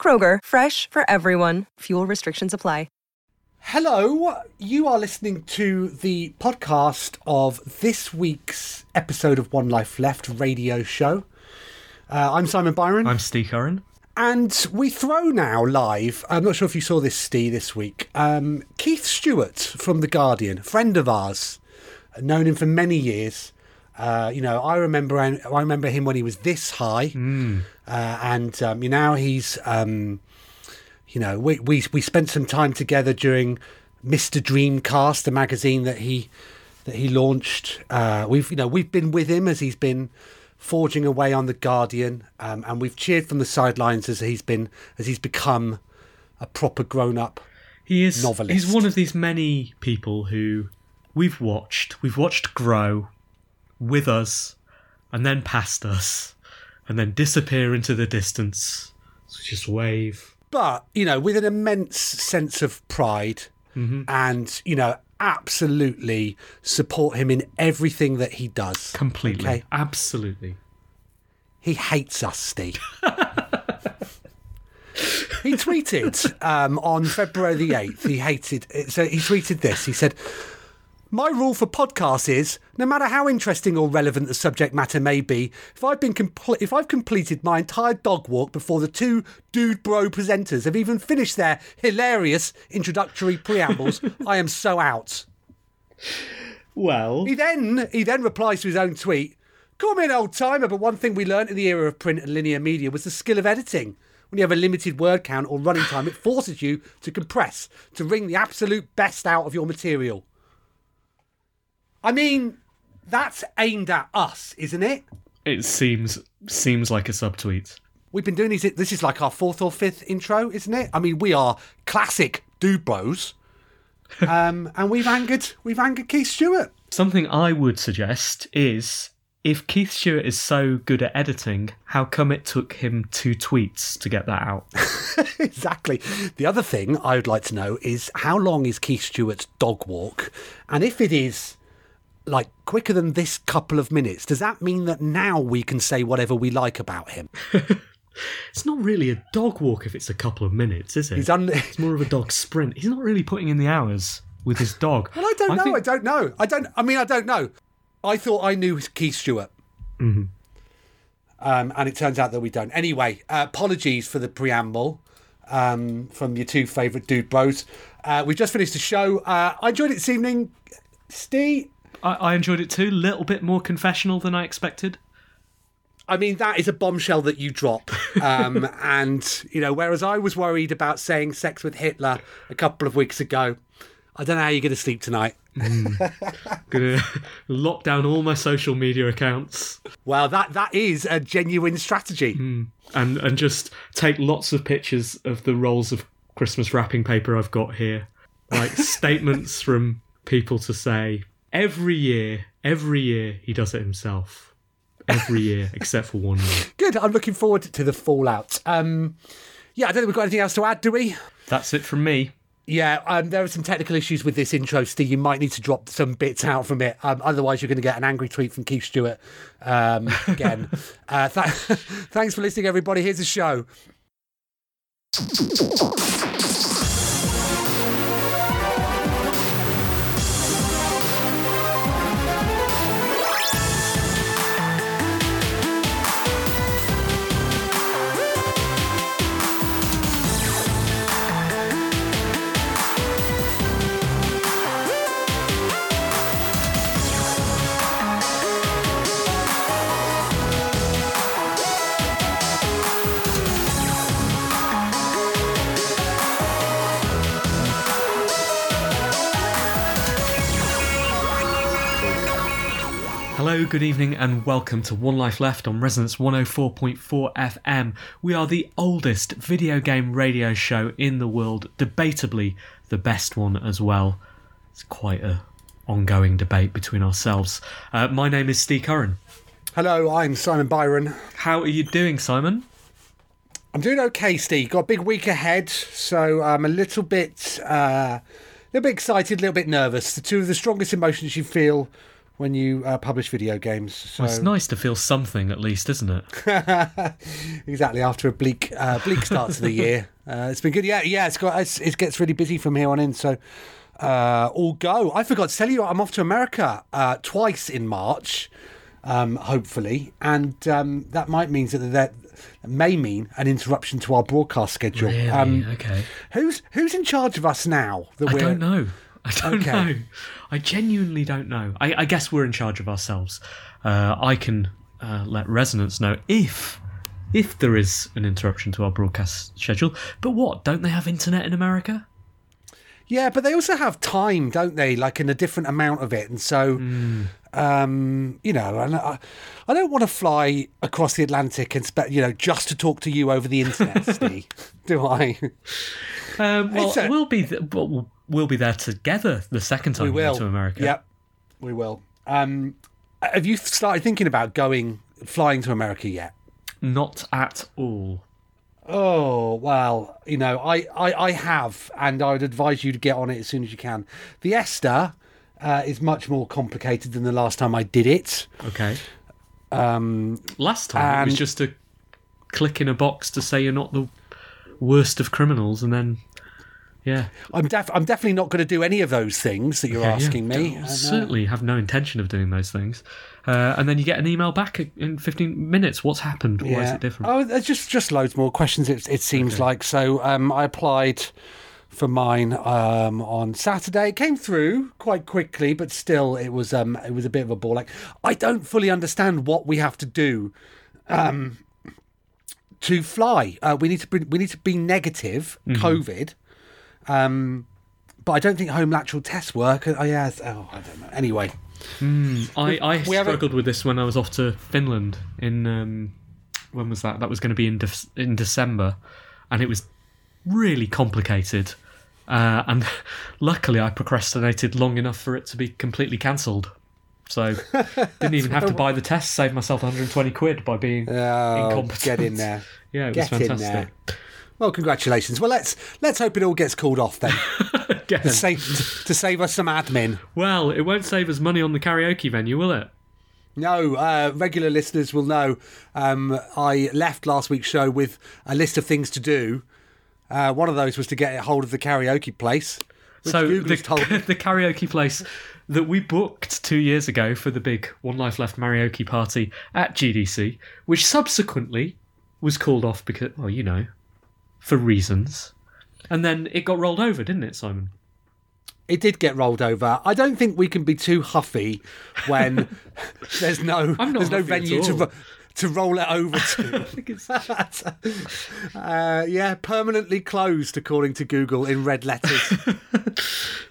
Kroger, fresh for everyone. Fuel restrictions apply. Hello, you are listening to the podcast of this week's episode of One Life Left radio show. Uh, I'm Simon Byron. I'm Steve Curran. And we throw now live, I'm not sure if you saw this, Steve, this week, um, Keith Stuart from The Guardian, friend of ours, known him for many years. Uh, you know, I remember I remember him when he was this high, Mm. uh, and um, you know, now he's um, you know, we, we we spent some time together during Mr. Dreamcast, the magazine that he that he launched. Uh, we've you know we've been with him as he's been forging away on the Guardian, um, and we've cheered from the sidelines as he's been as he's become a proper grown up. He is Novelist. He's one of these many people who we've watched. We've watched grow with us, and then past us, and then disappear into the distance. So just wave. but you know, with an immense sense of pride, and you know, absolutely support him in everything that he does. Completely. Okay. Absolutely. He hates us, Steve. he tweeted um, on February the 8th, he hated So he tweeted this. He said, My rule for podcasts is no matter how interesting or relevant the subject matter may be, if I've been compl- if I've completed my entire dog walk before the two dude bro presenters have even finished their hilarious introductory preambles, I am so out. Well, He then he then replies to his own tweet. Call me an old timer, but one thing we learned in the era of print and linear media was the skill of editing. When you have a limited word count or running time, it forces you to compress, to wring the absolute best out of your material. I mean, that's aimed at us, isn't it? it seems seems like a subtweet. We've been doing these. This is like our fourth or fifth intro, isn't it? I mean, we are classic dude bros, um, and we've angered we've angered Keith Stuart. Something I would suggest is if Keith Stuart is so good at editing, how come it took him two tweets to get that out? exactly. The other thing I would like to know is how long is Keith Stuart's dog walk? And if it is like quicker than this couple of minutes, does that mean that now we can say whatever we like about him? It's not really a dog walk if it's a couple of minutes, is it? He's un- It's more of a dog sprint. He's not really putting in the hours with his dog. Well, I don't know. think- I don't know. I don't. I mean, I don't know. I thought I knew Keith Stuart. Um, and it turns out that we don't. Anyway, uh, apologies for the preamble um, from your two favourite dude bros. Uh, we've just finished the show. Uh, I enjoyed it this evening. Steve, I, I enjoyed it too. Little bit more confessional than I expected. I mean, that is a bombshell that you drop. Um, and, you know, whereas I was worried about saying sex with Hitler a couple of weeks ago, I don't know how you're going to sleep tonight. Gonna lock down all my social media accounts Well, that that is a genuine strategy. and and just take lots of pictures of the rolls of Christmas wrapping paper I've got here, like statements from people to say every year, every year he does it himself. Every year, except for one year. Good. I'm looking forward to the fallout. Um, yeah, I don't think we've got anything else to add, do we? That's it from me. Yeah, um, there are some technical issues with this intro, Steve. You might need to drop some bits out from it. Um, otherwise, you're going to get an angry tweet from Keith Stuart um, again. uh, th- thanks for listening, everybody. Here's the show. Good evening, and welcome to One Life Left on Resonance 104.4 FM. We are the oldest video game radio show in the world, debatably the best one as well. It's quite a ongoing debate between ourselves. Uh, my name is Steve Curran. Hello, I'm Simon Byron. How are you doing, Simon? I'm doing okay, Steve. Got a big week ahead, so I'm a little bit, uh, a little bit excited, a little bit nervous. The two of the strongest emotions you feel when you uh, publish video games. So Well, it's nice to feel something at least, isn't it? exactly after a bleak, uh, bleak start to the year, uh, it's been good. Yeah, yeah. It's got it's, it gets really busy from here on in. So uh, all go. I forgot to tell you, I'm off to America uh, twice in March. Um, hopefully, and um, that might mean that that may mean an interruption to our broadcast schedule. Really? Um, okay. who's who's in charge of us now? That I don't know. I don't Okay. know. I genuinely don't know. I, I guess we're in charge of ourselves. Uh, I can uh, let Resonance know if if there is an interruption to our broadcast schedule. But what? Don't they have internet in America? Yeah, but they also have time, don't they? Like in a different amount of it, and so, um, you know, and I, I don't want to fly across the Atlantic and spe- you know just to talk to you over the internet, Steve. Do I? Um, well, a- we'll be th- we'll, we'll be there together the second time we will. go to America. Yep, we will. Um, have you started thinking about going flying to America yet? Not at all. Oh well, you know, I, I, I have, and I would advise you to get on it as soon as you can. The ESTA uh, is much more complicated than the last time I did it. Okay. Um, Last time it was just a click in a box to say you're not the worst of criminals, and then yeah. I'm def- I'm definitely not going to do any of those things that you're Yeah, asking yeah. me. I certainly have no intention of doing those things. Uh, and then you get an email back in 15 minutes. What's happened? Why is it different? Oh, there's just just loads more questions. It, it seems like so. Um, I applied for mine um, on Saturday. It came through quite quickly, but still, it was um, it was a bit of a ball. Like I don't fully understand what we have to do. Um, to fly, uh, we need to be, we need to be negative Mm-hmm. COVID. Um, but I don't think home lateral tests work. Oh yeah, it's- oh I don't know. Anyway, I, I we haven't- struggled with this when I was off to Finland in um, when was that? That was going to be in Def- in December, and it was really complicated. Uh, and luckily, I procrastinated long enough for it to be completely cancelled. So didn't even have to buy the test. Saved myself 120 quid by being oh, incompetent. get in there. Yeah, it was Get in fantastic. Well, congratulations. Well, let's let's hope it all gets called off then. Again. to, save, to save us some admin. Well, it won't save us money on the karaoke venue, will it? No, uh, regular listeners will know. Um, I left last week's show with a list of things to do. Uh, one of those was to get a hold of the karaoke place. So the, the karaoke place that we booked two years ago for the big One Life Left karaoke party at GDC, which subsequently was called off because, well, you know, for reasons. And then it got rolled over, didn't it, Simon? It did get rolled over. I don't think we can be too huffy when there's no there's no venue to ro- to roll it over to. I think it's uh, yeah, permanently closed according to Google in red letters.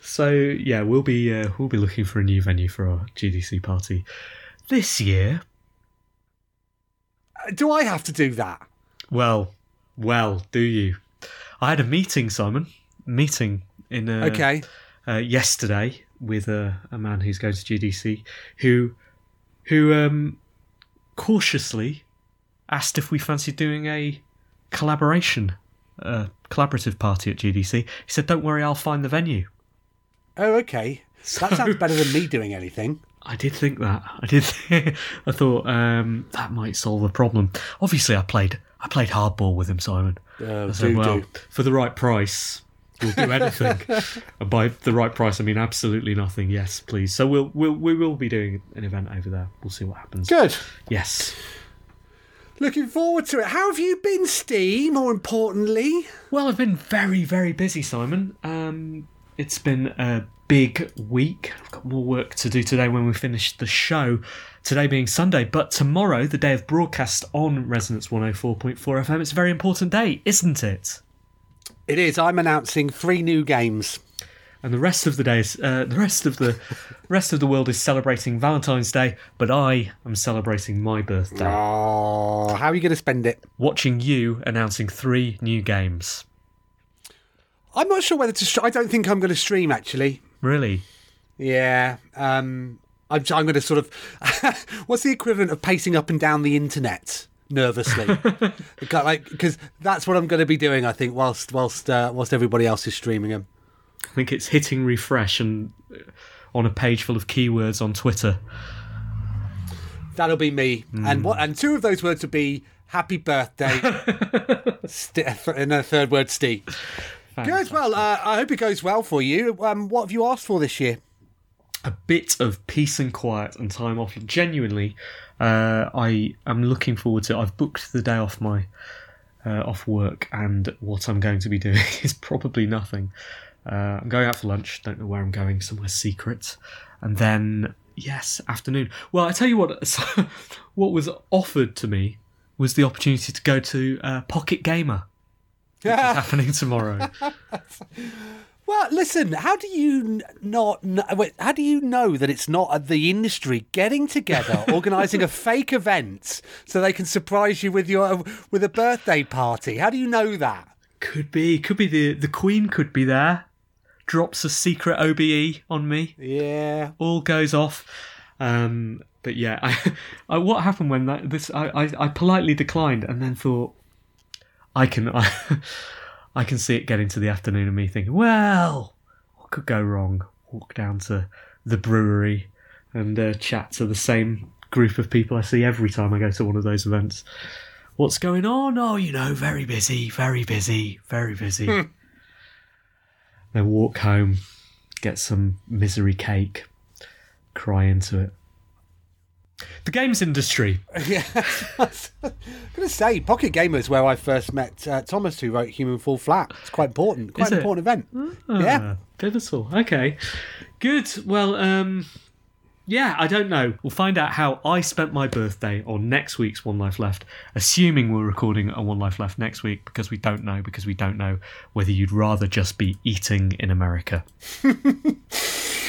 so yeah. We'll be uh, we'll be looking for a new venue for our GDC party this year. do I have to do that? Well, well, do you? I had a meeting, Simon. Meeting in uh, Okay. uh, yesterday with a, a man who's going to GDC who who um, cautiously asked if we fancied doing a collaboration, uh, collaborative party at GDC. He said, "Don't worry, I'll find the venue." Oh, okay. That sounds better than me doing anything. I did think that. I did. I thought um, that might solve a problem. Obviously, I played. I played hardball with him, Simon. Oh, I said, do, well, do. for the right price, we'll do anything. and by the right price, I mean absolutely nothing. Yes, please. So we'll we'll we will be doing an event over there. We'll see what happens. Good. Yes. Looking forward to it. How have you been, Steve? More importantly, Well, I've been very very busy, Simon. Um, it's been a big week. I've got more work to do today when we finish the show. Today being Sunday, but tomorrow, the day of broadcast on Resonance 104.4 FM, it's a very important day, isn't it? it is. I'm announcing three new games. and the rest of the day is uh, the rest of the rest of the world is celebrating Valentine's Day, but I am celebrating my birthday, Oh, how are you going to spend it? watching you announcing three new games. I'm not sure whether to. I don't think I'm going to stream actually. Really? Yeah. Um, I'm, I'm going to sort of. what's the equivalent of pacing up and down the internet nervously? Like because that's what I'm going to be doing. I think whilst whilst uh, whilst everybody else is streaming them. I think it's hitting refresh and uh, on a page full of keywords on Twitter. That'll be me. And what? And two of those words would be "Happy Birthday," st- and a third word, "Steve." Good. Well, uh, I hope it goes well for you. Um, what have you asked for this year? a bit of peace and quiet and time off. Genuinely, uh, I am looking forward to. I've booked the day off my uh, off work, and what I'm going to be doing is probably nothing. Uh, I'm going out for lunch. Don't know where I'm going. Somewhere secret, and then yes, afternoon. Well, I tell you what. what was offered to me was the opportunity to go to uh, Pocket Gamer. Which is happening tomorrow. Well, listen. How do you not? Know, wait, how do you know that it's not the industry getting together, organising a fake event so they can surprise you with your with a birthday party? How do you know that? could be, could be the the Queen could be there. Drops a secret OBE on me. Yeah. all goes off. Um, but yeah, I, I, what happened when that this I, I, I politely declined and then thought I can I, I can see it getting to the afternoon of me thinking, well, what could go wrong? Walk down to the brewery and uh, chat to the same group of people I see every time I go to one of those events. What's going on? Oh, you know, very busy, very busy, very busy. then walk home, get some misery cake, cry into it. The games industry. Yeah, I was going to say, Pocket Gamer is where I first met uh, Thomas, who wrote Human Fall Flat. It's quite important, quite an important event. yeah. Ah, pivotal. Okay, good. Well, um, yeah, I don't know. We'll find out how I spent my birthday on next week's One Life Left, assuming we're recording a One Life Left next week because we don't know because we don't know whether you'd rather just be eating in America.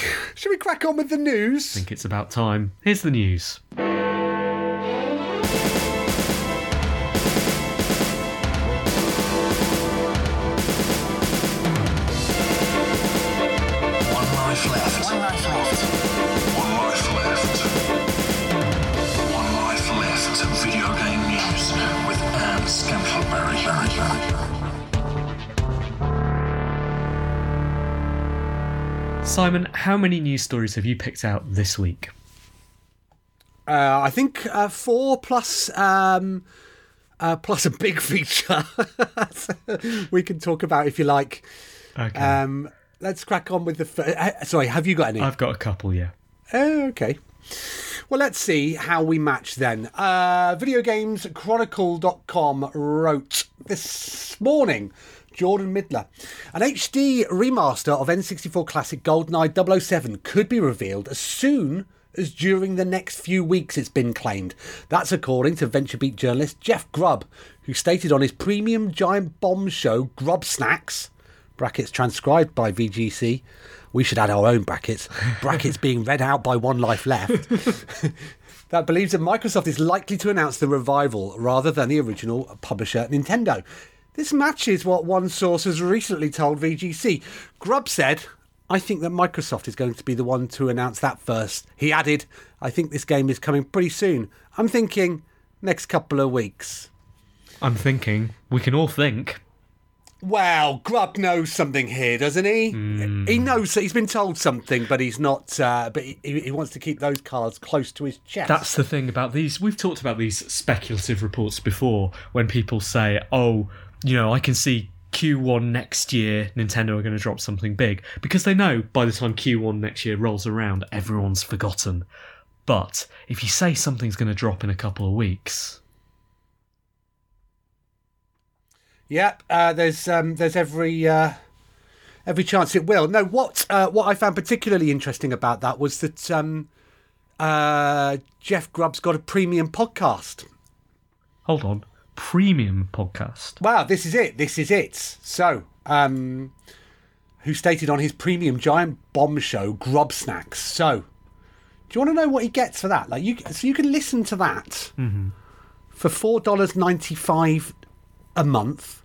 Should we crack on with the news? I think it's about time. Here's the news. One Simon, how many news stories have you picked out this week? Uh, I think uh, four plus um, uh, plus a big feature. we can talk about if you like. Okay. Um, let's crack on with the. F- uh, sorry, have you got any? I've got a couple, yeah. Oh, okay. Well, let's see how we match then. Uh, VideoGamesChronicle.com wrote this morning, Jordan Middler, an HD remaster of N64 classic GoldenEye 007 could be revealed as soon as during the next few weeks, it's been claimed. That's according to VentureBeat journalist Jeff Grubb, who stated on his premium giant bomb show, Grubbsnax, brackets transcribed by VGC. We should add our own brackets. Brackets being read out by One Life Left. that believes that Microsoft is likely to announce the revival rather than the original publisher, Nintendo. This matches what one source has recently told VGC. Grubb said, I think that Microsoft is going to be the one to announce that first. He added, I think this game is coming pretty soon. I'm thinking next couple of weeks. I'm thinking, we can all think. Well, Grubb knows something here, doesn't he? He knows that he's been told something, but he's not. Uh, but he, he wants to keep those cards close to his chest. That's the thing about these. We've talked about these speculative reports before when people say, oh, you know, I can see Q1 next year, Nintendo are going to drop something big. Because they know by the time Q1 next year rolls around, everyone's forgotten. But if you say something's going to drop in a couple of weeks, Yep. Uh, there's um, there's every uh, every chance it will. No, what uh, what I found particularly interesting about that was that um, uh, Jeff Grubb's got a premium podcast. hold on, premium podcast. Wow, this is it. This is it. So, um, who stated on his premium giant bomb show, Grubbsnax. So, do you want to know what he gets for that? Like you, so you can listen to that for four dollars ninety five a month,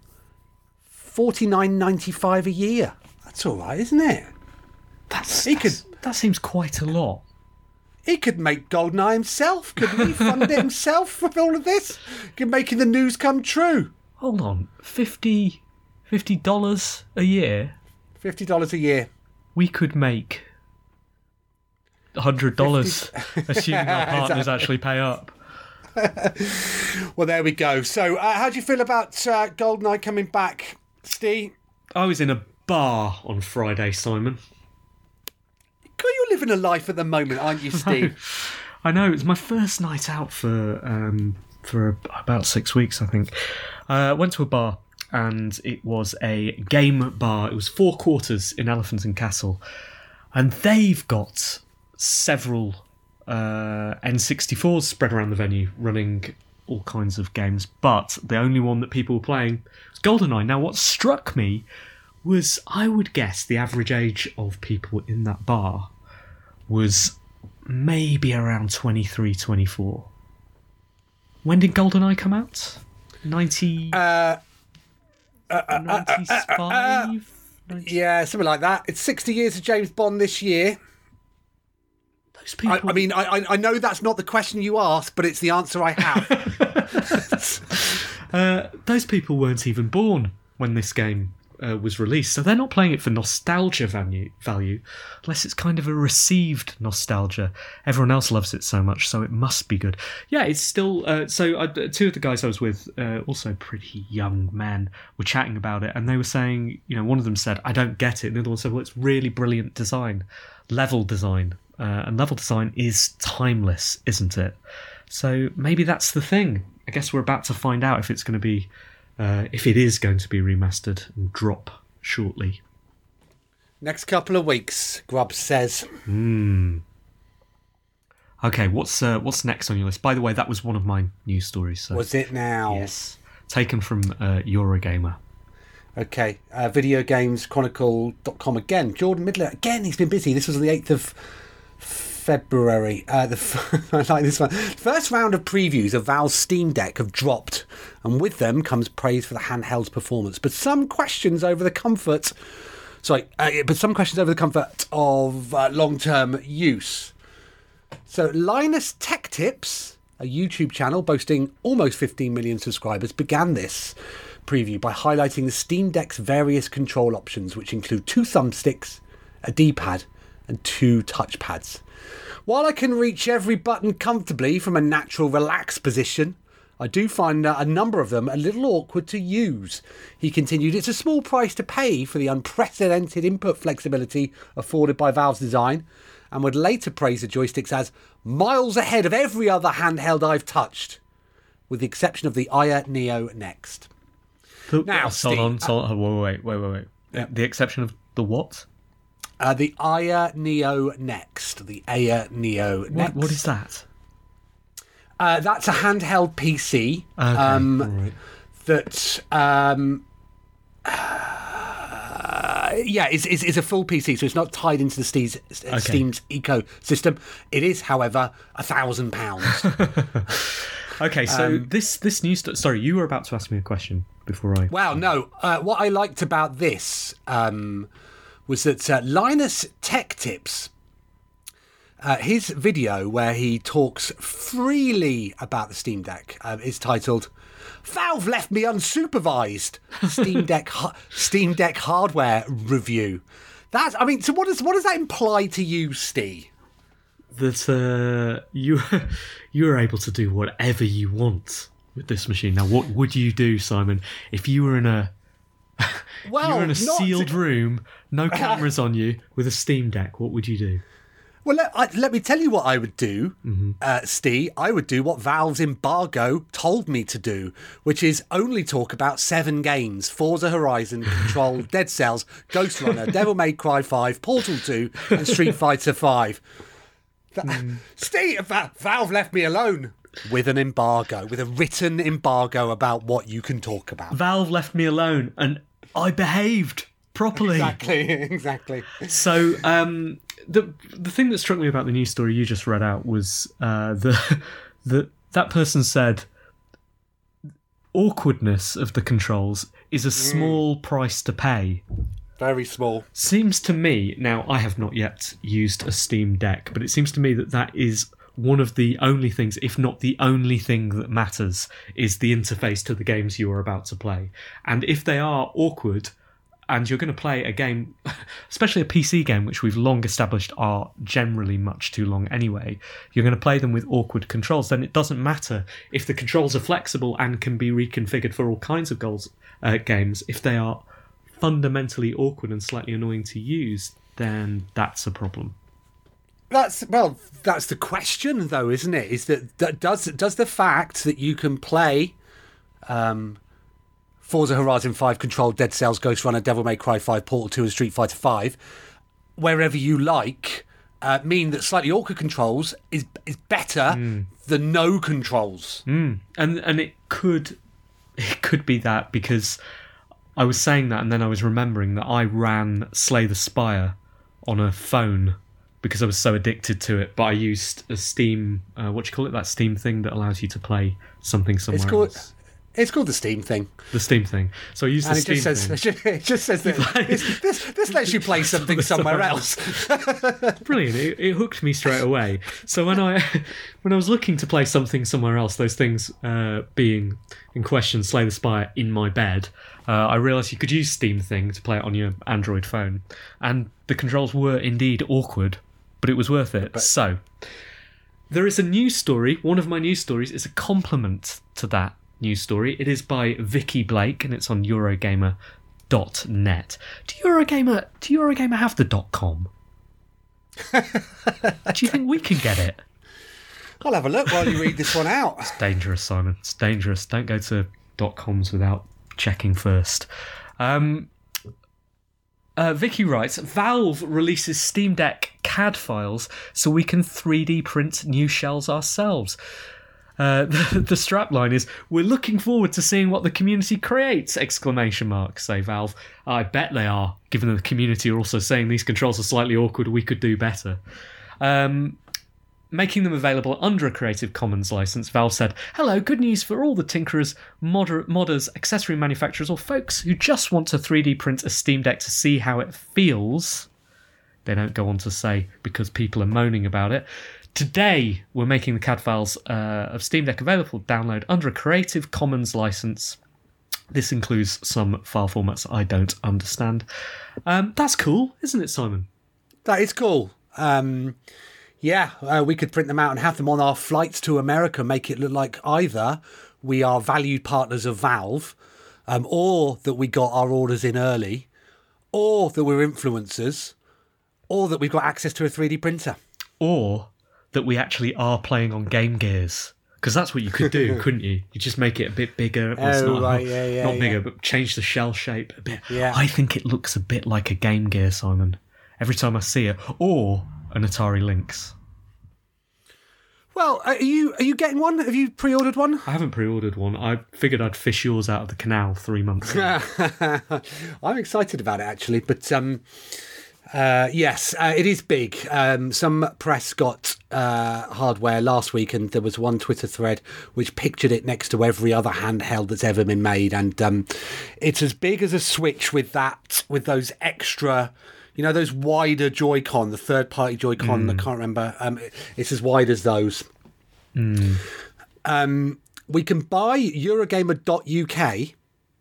forty nine ninety five a year. That's all right, isn't it? That's, He that's- that seems quite a lot. He could make Goldeneye himself, couldn't he? Fund it himself with all of this. Could making the news come true. Hold on, 50 dollars a year. Fifty dollars a year. We could make hundred dollars, assuming our partners actually pay up. Well, there we go. So, uh, how do you feel about uh, Goldeneye coming back, Steve? I was in a bar on Friday, Simon. Living a life at the moment, aren't you, Steve? I know it's my first night out for um, for about six weeks, I think. Uh, went to a bar and it was a game bar. It was four quarters in Elephant and Castle, and they've got several uh, N64s spread around the venue, running all kinds of games. But the only one that people were playing was GoldenEye. Now, what struck me was I would guess the average age of people in that bar was maybe around 23, 24. When did GoldenEye come out? 90. Uh, uh, uh, uh 95? 90 yeah, something like that. It's 60 years of James Bond this year. Those I, people. I mean, I, I- I know that's not the question you asked, but it's the answer I have. uh, those people weren't even born when this game uh, was released, so they're not playing it for nostalgia value, value, unless it's kind of a received nostalgia. Everyone else loves it so much, so it must be good. Yeah, it's still. Uh, so uh, two of the guys I was with, uh, also pretty young men, were chatting about it, and they were saying, you know, one of them said, "I don't get it," and the other one said, "Well, it's really brilliant design, level design, uh, and level design is timeless, isn't it?" So maybe that's the thing. I guess we're about to find out if it's going to be, uh, if it is going to be remastered and drop shortly. Next couple of weeks, Grubbs says. Okay, what's uh, what's next on your list? By the way, that was one of my news stories. So. Was it now? Yes, taken from uh, Eurogamer. Okay, uh, videogameschronicle.com again. Jordan Middler, again, he's been busy. This was on the 8th of February. Uh, the I like this one. First round of previews of Valve's Steam Deck have dropped, and with them comes praise for the handheld's performance. But some questions over the comfort. Sorry, uh, but some questions over the comfort of uh, long term use. So, Linus Tech Tips, a YouTube channel boasting almost 15 million subscribers, began this preview by highlighting the Steam Deck's various control options, which include two thumbsticks, a D pad, and two touchpads. While I can reach every button comfortably from a natural relaxed position, I do find uh, a number of them a little awkward to use. He continued, It's a small price to pay for the unprecedented input flexibility afforded by Valve's design, and would later praise the joysticks as miles ahead of every other handheld I've touched, with the exception of the Aya Neo Next. Now, hold Steve, on, hold on, wait, wait, wait, wait, wait. The exception of the what? Uh, the Aya Neo Next. The Aya Neo What, Next. what is that? Uh, that's a handheld PC. Okay, um, right. that um uh, yeah it's, it's, it's a full pc so it's not tied into the steam's, steam's ecosystem it is however a thousand pounds Okay, so this this news. Sto- sorry, you were about to ask me a question before I. well no uh, what i liked about this um was that uh, linus tech tips uh, his video where he talks freely about the Steam Deck uh, is titled "Valve left me unsupervised." Steam Deck hu- Steam Deck hardware review. That I mean, so what does what does that imply to you, Steve? that uh, you you are able to do whatever you want with this machine. Now, what would you do, Simon, if you were in a Well, you're in a sealed room, no cameras on you, with a Steam Deck? What would you do? Well, let, I, let me tell you what I would do, uh, Steve. I would do what Valve's embargo told me to do, which is only talk about seven games Forza Horizon, Control, Dead Cells, Ghostrunner, Devil May Cry 5, Portal 2, and Street Fighter 5. Th- Steve, Va- Valve left me alone with an embargo, with a written embargo about what you can talk about. Valve left me alone, and I behaved. properly. Exactly, exactly. So um, the the thing that struck me about the news story you just read out was uh, the the that person said awkwardness of the controls is a small price to pay. Very small. Seems to me now I have not yet used a Steam Deck, but it seems to me that that is one of the only things, if not the only thing that matters, is the interface to the games you are about to play. And if they are awkward, and you're going to play a game, especially a PC game, which we've long established are generally much too long anyway, you're going to play them with awkward controls, then it doesn't matter if the controls are flexible and can be reconfigured for all kinds of goals, uh, games. If they are fundamentally awkward and slightly annoying to use, then that's a problem. That's well, that's the question though, isn't it? Is that, that does does the fact that you can play um, Forza Horizon 5, Control, Dead Cells, Ghostrunner, Devil May Cry 5, Portal 2, and Street Fighter 5, wherever you like, uh, mean that slightly awkward controls is is better than no controls. and and it could it could be that because I was saying that and then I was remembering that I ran Slay the Spire on a phone because I was so addicted to it. But I used a Steam, uh, what do you call it? That Steam thing that allows you to play something somewhere It's called else. it's called the Steam thing, The Steam thing. So I used and the it Steam just says thing. it just says that this, this lets you play something somewhere else. brilliant. It, it hooked me straight away. So when I when I was looking to play something somewhere else, those things uh, being in question, Slay the Spire in my bed, uh, I realised you could use Steam Thing to play it on your Android phone, and the controls were indeed awkward, but it was worth it. So there is a news story. One of my news stories is a compliment to that news story. It is by Vikki Blake, and it's on Eurogamer.net. Do Eurogamer do Eurogamer have the dot com? Do you think we can get it? I'll have a look while you read this one out. It's dangerous, Simon. It's dangerous. Don't go to dot coms without checking first. Um, uh, Vikki writes Valve releases Steam Deck CAD files so we can 3D print new shells ourselves. Uh, the, the strapline is "We're looking forward to seeing what the community creates!" Exclamation mark. Say Valve. I bet they are. Given that the community are also saying these controls are slightly awkward, we could do better. Um, making them available under a Creative Commons license, Valve said, Hello, good news for all the tinkerers, modder- modders, accessory manufacturers, or folks who just want to 3D print a Steam Deck to see how it feels. They don't go on to say because people are moaning about it. Today, we're making the CAD files uh, of Steam Deck available to download under a Creative Commons license. This includes some file formats I don't understand. Um, that's cool, isn't it, Simon? That is cool. Um, yeah, uh, we could print them out and have them on our flights to America, make it look like either we are valued partners of Valve, um, or that we got our orders in early, or that we're influencers, or that we've got access to a 3D printer. or that we actually are playing on Game Gears. Because that's what you could do, couldn't you? You just make it a bit bigger. Oh, not, right, yeah, yeah, not bigger, yeah. but change the shell shape a bit. Yeah. I think it looks a bit like a Game Gear, Simon. Every time I see it, or an Atari Lynx. Well, are you are you getting one? Have you pre-ordered one? I haven't pre-ordered one. I figured I'd fish yours out of the canal three months ago. I'm excited about it actually, but um, uh, yes, uh, it is big. Um, some press got uh, hardware last week, and there was one Twitter thread which pictured it next to every other handheld that's ever been made, and um, it's as big as a Switch with that with those extra. You know those wider Joy-Con, the third-party Joy-Con. I can't remember. Um, it's as wide as those. Um, we can buy Eurogamer.uk.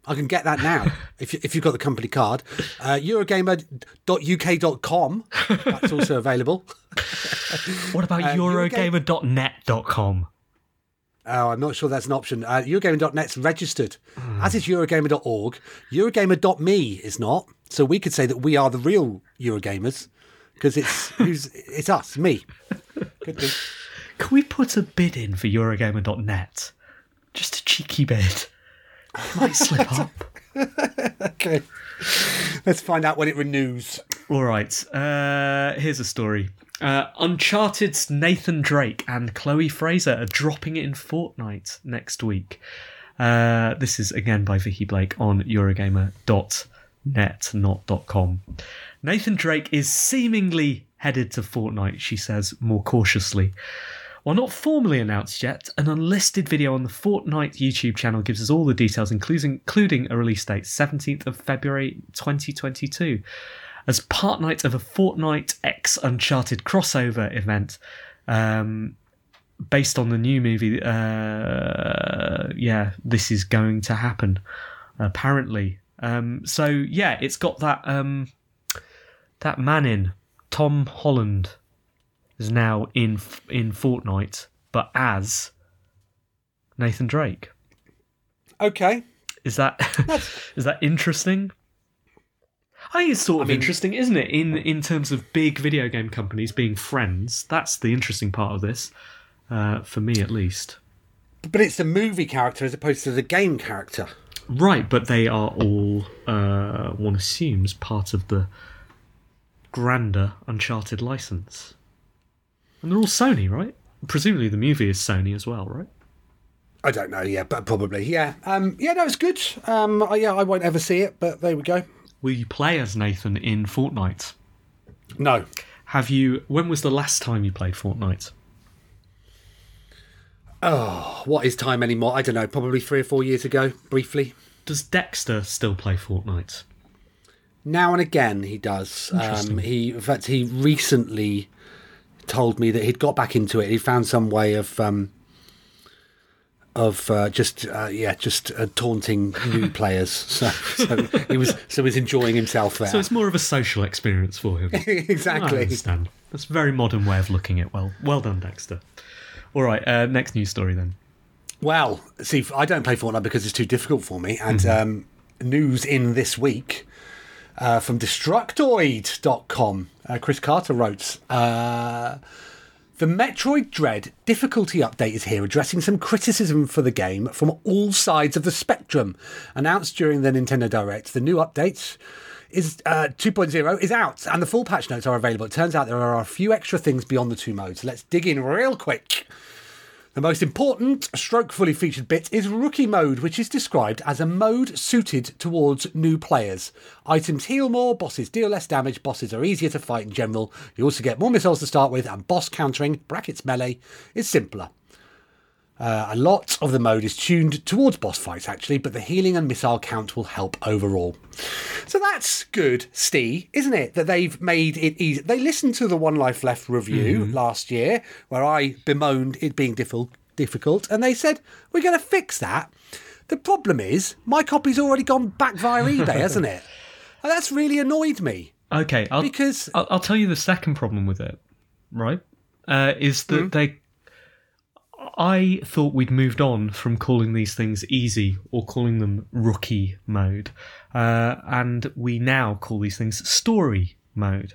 I can get that now if, you, if you've got the company card. Uh, Eurogamer.uk.com. That's also available. what about Eurogame- Eurogamer.net.com? Oh, I'm not sure that's an option. Uh, Eurogamer.net's registered, as is Eurogamer.org. Eurogamer.me is not. So we could say that we are the real Eurogamers because it's who's it's us, me. Could be. Can we put a bid in for Eurogamer.net? Just a cheeky bid. It might slip up. Okay. Let's find out when it renews. All right. Uh, here's a story. Uh, Uncharted's Nathan Drake and Chloe Frazer are dropping it in Fortnite next week. Uh, this is again by Vikki Blake on Eurogamer.net. net, not .com. Nathan Drake is seemingly headed to Fortnite, she says more cautiously. While not formally announced yet, an unlisted video on the Fortnite YouTube channel gives us all the details, including, including a release date, 17th of February 2022. As part night of a Fortnite X Uncharted crossover event, um, based on the new movie, uh, yeah, this is going to happen, apparently. Um, so yeah, it's got that um, that man in Tom Holland is now in in Fortnite, but as Nathan Drake. Okay. Is that is that interesting? I think it's sort of mean- interesting, isn't it? In in terms of big video game companies being friends, that's the interesting part of this, uh, for me at least. But it's the movie character as opposed to the game character. Right, but they are all, uh, one assumes, part of the grander Uncharted license. And they're all Sony, right? Presumably the movie is Sony as well, right? I don't know, yeah, but probably, yeah. Um, yeah, no, it's good. Um, I- yeah, I won't ever see it, but there we go. Will you play as Nathan in Fortnite? No. Have you. When was the last time you played Fortnite? Oh, what is time anymore? I don't know, probably three or four years ago, briefly. Does Dexter still play Fortnite? Now and again, he does. Um, he, in fact, he recently told me that he'd got back into it. He found some way of, um, of uh, just, uh, yeah, just uh, taunting new players. So, so he was, so he was enjoying himself there. So it's more of a social experience for him. exactly. I understand. That's a very modern way of looking at well. Well done, Dexter. All right, uh, next news story then. Well, see, I don't play Fortnite because it's too difficult for me. And um, news in this week uh, from Destructoid.com. Uh, Chris Carter wrote uh, The Metroid Dread difficulty update is here, addressing some criticism for the game from all sides of the spectrum. Announced during the Nintendo Direct, the new update is uh, 2.0 is out and the full patch notes are available. It turns out there are a few extra things beyond the two modes. Let's dig in real quick. The most important stroke fully featured bit is Rookie Mode, which is described as a mode suited towards new players. Items heal more, bosses deal less damage, bosses are easier to fight in general. You also get more missiles to start with, and boss countering, brackets melee, is simpler. Uh, a lot of the mode is tuned towards boss fights, actually, but the healing and missile count will help overall. So that's good, Steve, isn't it? That they've made it easy. They listened to the One Life Left review last year, where I bemoaned it being diffi- difficult, and they said, We're going to fix that. The problem is, my copy's already gone back via eBay, hasn't it? And that's really annoyed me Okay, I'll, because I'll, I'll tell you the second problem with it, right? Uh, is that they. I thought we'd moved on from calling these things easy or calling them rookie mode, uh, and we now call these things story mode.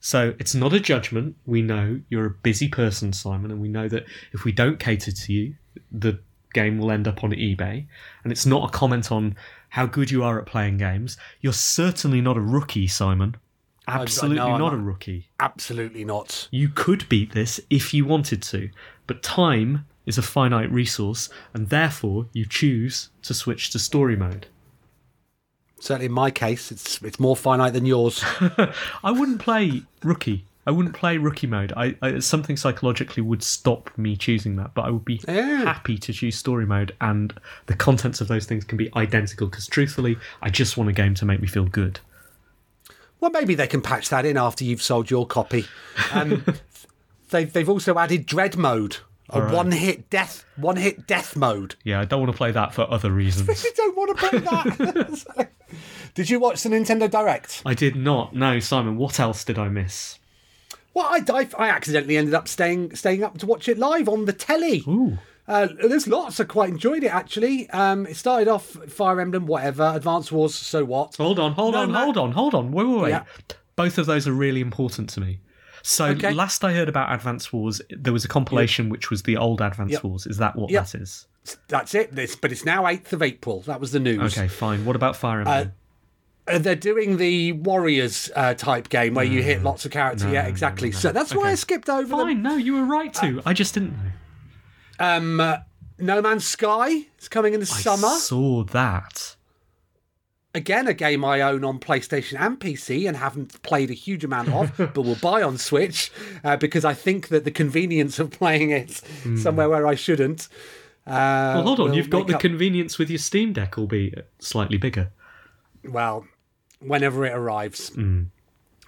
So it's not a judgment. We know you're a busy person, Simon, and we know that if we don't cater to you, the game will end up on eBay. And it's not a comment on how good you are at playing games. You're certainly not a rookie, Simon. Absolutely I'm not a rookie. absolutely not. You could beat this if you wanted to, but time is a finite resource, and therefore you choose to switch to story mode. Certainly in my case, it's it's more finite than yours. I wouldn't play rookie. I wouldn't play rookie mode. I, I something psychologically would stop me choosing that, but I would be Yeah. happy to choose story mode, and the contents of those things can be identical. Because truthfully, I just want a game to make me feel good. Well, maybe they can patch that in after you've sold your copy. Um, they've they've also added dread mode, a Alright. one hit death one hit death mode. Yeah, I don't want to play that for other reasons. You don't want to play that. did you watch the Nintendo Direct? I did not. No, Simon. What else did I miss? Well, I, I, I accidentally ended up staying staying up to watch it live on the telly. Ooh. Uh, there's lots. I quite enjoyed it actually. Um, it started off Fire Emblem, whatever. Advance Wars, so what? Hold on, hold No, on, no. hold on, hold on. Wait, wait, wait. Yeah. Both of those are really important to me. So Okay. last I heard about Advance Wars, there was a compilation which was the old Advance Yep. Wars. Is that what Yep. that is? That's it. This, but it's now 8th of April. That was the news. Okay, fine. What about Fire Emblem? Uh, they're doing the Warriors uh, type game where you hit lots of characters. yeah, exactly. So that's why I skipped over them. fine. No, you were right to. I just didn't know. Um, uh, no Man's Sky is coming in the summer. I saw that. Again, a game I own on PlayStation and PC and haven't played a huge amount of, but will buy on Switch uh, because I think that the convenience of playing it somewhere where I shouldn't. Uh, Well, hold on. You've got the up- convenience with your Steam Deck, albeit slightly bigger. well, whenever it arrives. Mm.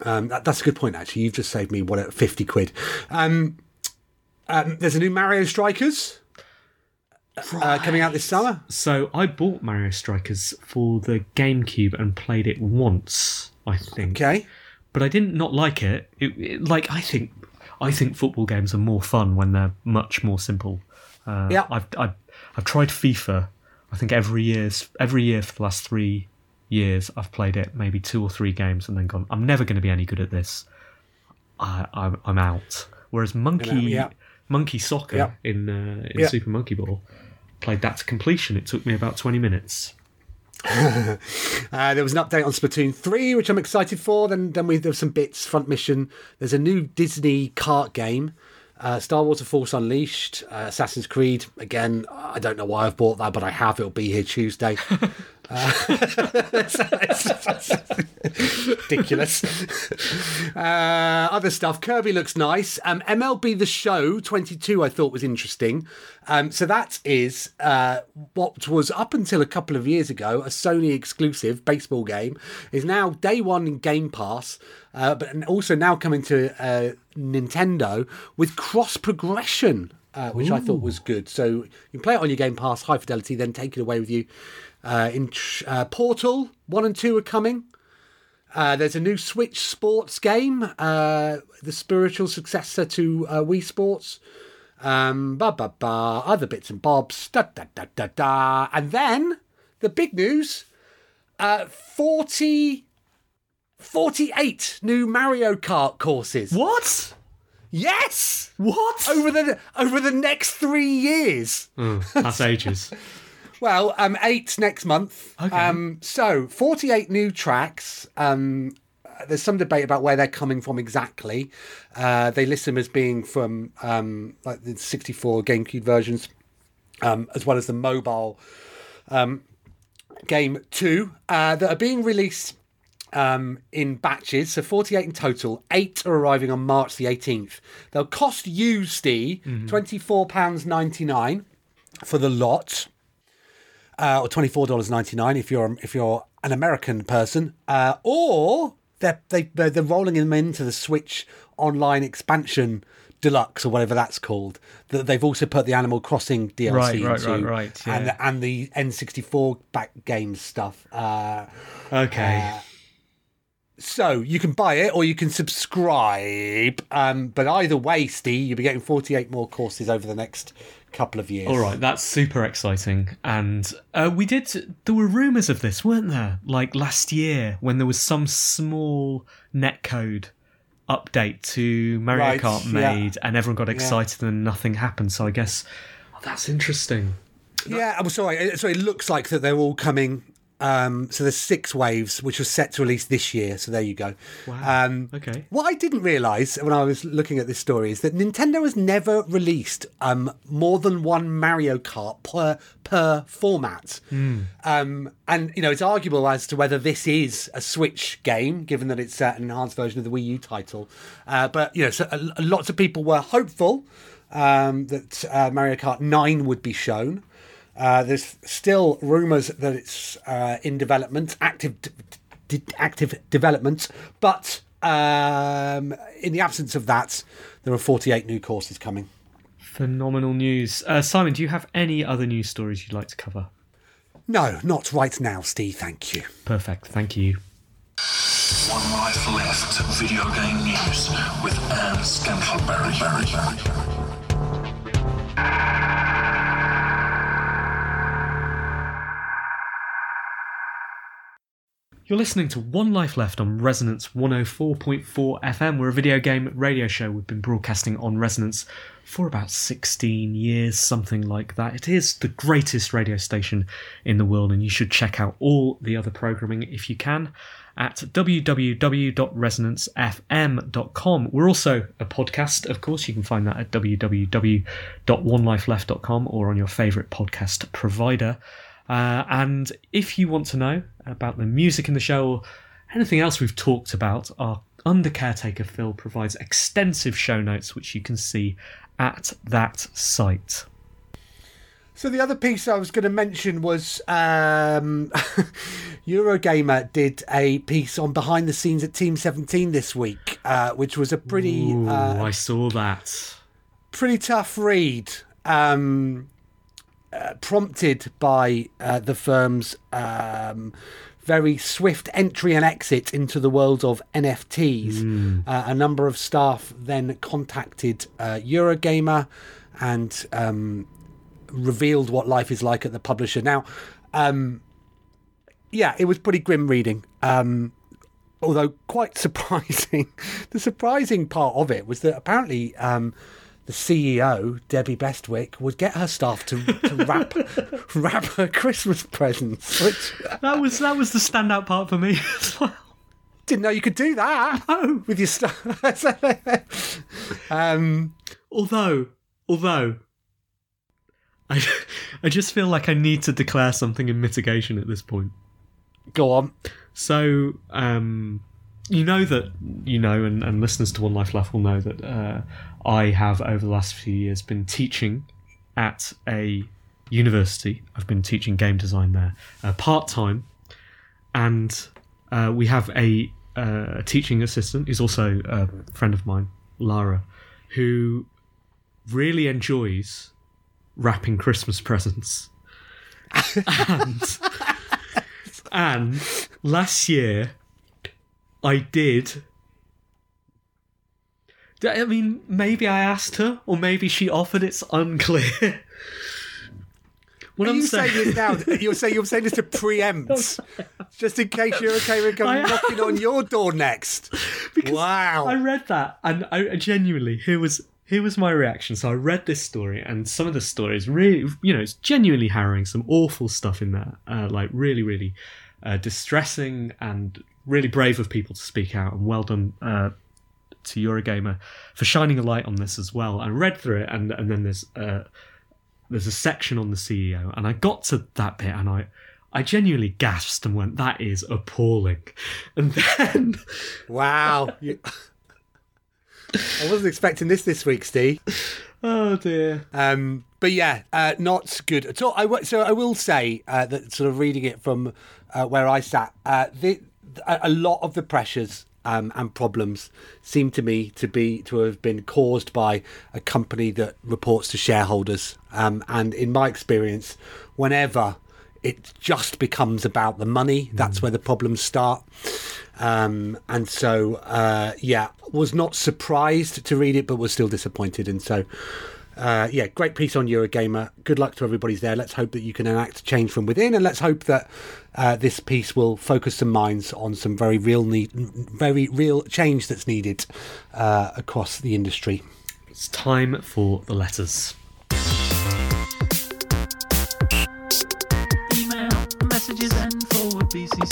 Um, that, that's a good point, actually. You've just saved me what fifty quid. Um, um, there's a new Mario Strikers uh, coming out this summer. So I bought Mario Strikers for the GameCube and played it once, I think. Okay. But I didn't not like it. It, it- Like I think, I think football games are more fun when they're much more simple. Uh, Yeah. I've, I've I've tried FIFA. I think every year's every year for the last three years I've played it maybe two or three games and then gone. I'm never going to be any good at this. I, I'm I'm out. Whereas Monkey yeah. Monkey Soccer Yeah. in uh, in Yeah. Super Monkey Ball played that to completion. It took me about 20 minutes. Uh, there was an update on Splatoon 3, which I'm excited for. Then, then we, there were some bits, front mission. There's a new Disney kart game, uh, Star Wars: The Force Unleashed, uh, Assassin's Creed. Again, I don't know why I've bought that, but I have. It'll be here Tuesday. Uh, ridiculous. Uh, other stuff. Kirby looks nice. Um, MLB The Show 22, I thought was interesting. Um, so that is uh, what was up until a couple of years ago a Sony exclusive baseball game. Is now day one in Game Pass, uh, but also now coming to uh, Nintendo with cross progression. Uh, which I thought was good. So you can play it on your Game Pass, high fidelity, then take it away with you. Uh, in uh, Portal one and two are coming. Uh, there's a new Switch Sports game, uh, the spiritual successor to uh, Wii Sports. Um, ba ba ba, other bits and bobs, da da da da da, and then the big news: uh, 40, 48 new Mario Kart courses. What? Yes, What? over the over the next three years. That's ages. Well, um, eight next month. Okay. Um, so forty-eight new tracks. Um, there's some debate about where they're coming from exactly. Uh, they list them as being from um, like the 64 GameCube versions, um, as well as the mobile um, game two uh, that are being released um, in batches. So 48 in total. Eight are arriving on March the 18th. They'll cost you, Steve, £24.99 for the lot uh, or twenty four dollars ninety nine if you're if you're an American person, uh, or they're they they're, they're rolling them into the Switch Online expansion deluxe or whatever that's called. That they've also put the Animal Crossing DLC Right, right, into, right, right, and yeah. the, and the N sixty four back games stuff. Uh, Okay. so you can buy it or you can subscribe. Um, but either way, Steve, you'll be getting forty eight more courses over the next couple of years. All right, that's super exciting. And uh, we did. There were rumours of this, weren't there? Like last year, when there was some small netcode update to Mario Right, Kart yeah. made, and everyone got excited, and nothing happened. So I guess oh, that's interesting. Yeah, I'm sorry. uh, So it looks like that they're all coming. Um, so there's six waves, which was set to release this year. So there you go. Wow. Um, Okay. What I didn't realise when I was looking at this story is that Nintendo has never released um, more than one Mario Kart per per format. Um, and you know, it's arguable as to whether this is a Switch game, given that it's uh, an enhanced version of the Wii U title. Uh, but you know, so uh, lots of people were hopeful um, that uh, Mario Kart Nine would be shown. Uh, there's still rumours that it's uh, in development, active d- d- active development, but um, in the absence of that, there are 48 new courses coming. Phenomenal news. Uh, Simon, do you have any other news stories you'd like to cover? No, not right now, Steve. Thank you. Perfect. Thank you. One life left. Video game news with Anne Scantleberry. You're listening to One Life Left on Resonance 104.4 FM. We're a video game radio show. We've been broadcasting on Resonance for about 16 years, something like that. It is the greatest radio station in the world, and you should check out all the other programming if you can at www.resonancefm.com. We're also a podcast, of course. You can find that at www.onelifeleft.com or on your favourite podcast provider. Uh, and if you want to know about the music in the show or anything else we've talked about, our Under Caretaker Phil provides extensive show notes which you can see at that site. So the other piece I was going to mention was um, Eurogamer did a piece on behind the scenes at Team 17 this week, uh, which was a pretty Ooh, uh, I saw that. pretty tough read. Um, uh, prompted by uh, the firm's um, very swift entry and exit into the world of NFTs. Uh, a number of staff then contacted uh, Eurogamer and um, revealed what life is like at the publisher. Now, um, yeah, it was pretty grim reading. Um, although quite surprising. the surprising part of it was that apparently um, the CEO Debbie Bestwick would get her staff to, to wrap wrap her Christmas presents, which That was that was the standout part for me as well. didn't know you could do that Oh. with your stuff. um, Although, although, I, I just feel like I need to declare something in mitigation at this point. go on. So, um, you know that you know, and, and listeners to One Life Left will know that uh, I have over the last few years been teaching at a university. I've been teaching game design there uh, part time, and uh, we have a, uh, teaching assistant who's also a friend of mine, Lara, who really enjoys wrapping Christmas presents. and, and last year, I did. I mean, maybe I asked her, or maybe she offered. It's unclear. What Are I'm you saying, saying this now? You're saying you're saying this to preempt, just in case you're okay with coming knocking on your door next. wow. I read that, and I I genuinely here was here was my reaction. So I read this story, and some of the stories really, you know, it's genuinely harrowing. Some awful stuff in there, uh, like really, really uh, distressing, and really brave of people to speak out. And well done uh, to Eurogamer for shining a light on this as well. I read through it, and and then there's uh, there's a section on the CEO, and I got to that bit, and I. I genuinely gasped and went, "That is appalling." And then Wow. I wasn't expecting this this week, Steve. Oh dear. Um, but yeah, uh, not good at all. I w- so I will say uh, that sort of reading it from uh, where I sat, uh, the, a lot of the pressures um, and problems seem to me to be to have been caused by a company that reports to shareholders. Um, and in my experience, whenever it just becomes about the money, that's where the problems start. Um, and so, uh, yeah, was not surprised to read it, but was still disappointed. And so, uh, yeah, great piece on Eurogamer. Good luck to everybody's there. Let's hope that you can enact change from within, and let's hope that uh, this piece will focus some minds on some very real need, very real change that's needed uh, across the industry. It's time for the letters. Email messages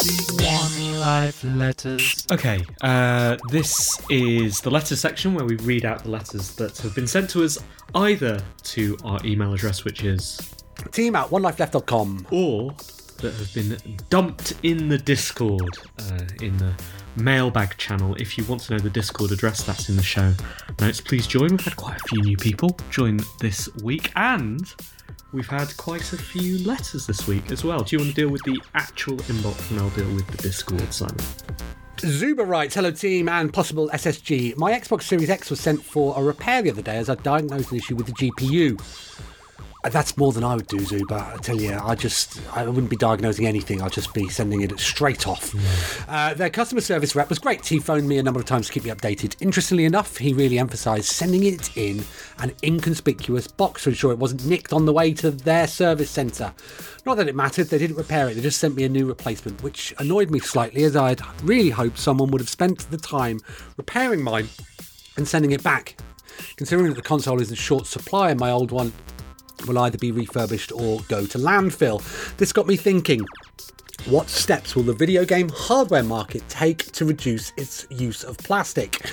and forward BCC. One life letters. Okay, uh, this is the letter section where we read out the letters that have been sent to us either to our email address, which is, Team at onelifeleft.com. or that have been dumped in the Discord, uh, in the mailbag channel. If you want to know the Discord address, that's in the show notes. Please join. We've had quite a few new people join this week, and we've had quite a few letters this week as well. Do you want to deal with the actual inbox, and I'll deal with the Discord, Simon? Zuba writes, Hello team and possible SSG. My Xbox Series X was sent for a repair the other day as I diagnosed an issue with the GPU. That's more than I would do, Zuba. I tell you, I just, I wouldn't be diagnosing anything. I'd just be sending it straight off. Uh, their customer service rep was great. He phoned me a number of times to keep me updated. Interestingly enough, he really emphasised sending it in an inconspicuous box to ensure it wasn't nicked on the way to their service centre. Not that it mattered, they didn't repair it, they just sent me a new replacement, which annoyed me slightly as I'd really hoped someone would have spent the time repairing mine and sending it back. Considering that the console is in short supply and my old one will either be refurbished or go to landfill. This got me thinking. What steps will the video game hardware market take to reduce its use of plastic?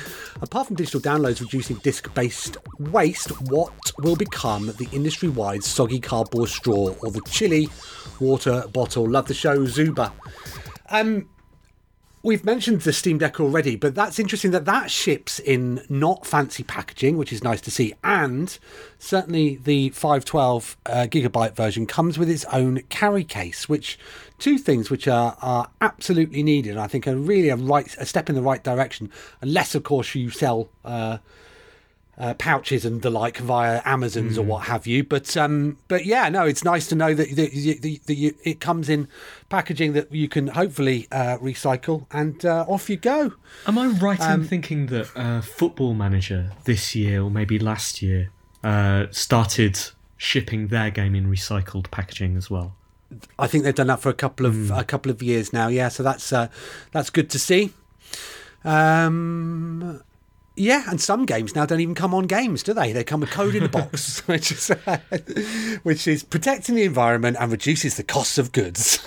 Apart from digital downloads reducing disc based waste, what will become the industry wide soggy cardboard straw or the chili water bottle? Love the show, Zuba. um, we've mentioned the Steam Deck already, but that's interesting that that ships in not fancy packaging, which is nice to see. And certainly the 512 uh, gigabyte version comes with its own carry case, which two things which are, are absolutely needed. I think are really a right a step in the right direction, unless of course you sell. Uh, uh, pouches and the like via Amazons or what have you. But um, but yeah, no, it's nice to know that, that, that, that you, it comes in packaging that you can hopefully uh, recycle, and uh, off you go. Am I right in thinking that uh, Football Manager this year or maybe last year uh, started shipping their game in recycled packaging as well? I think they've done that for a couple of a couple of years now. Yeah, so that's uh, that's good to see. Um, yeah, and some games now don't even come on games, do they? They come with code in the box, which is which is protecting the environment and reduces the costs of goods.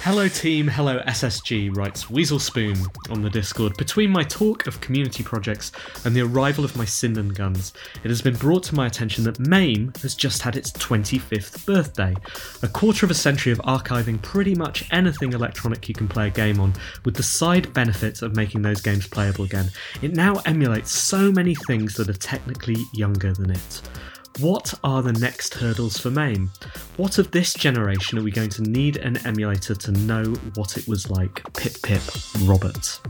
Hello, team. Hello, SSG, writes Weasel Spoon on the Discord. Between my talk of community projects and the arrival of my Sinden guns, it has been brought to my attention that MAME has just had its 25th birthday. A quarter of a century of archiving pretty much anything electronic you can play a game on, with the side benefit of making those games playable again. It now emulates so many things that are technically younger than it. What are the next hurdles for MAME? What of this generation are we going to need an emulator to know what it was like? Pip pip, Robert.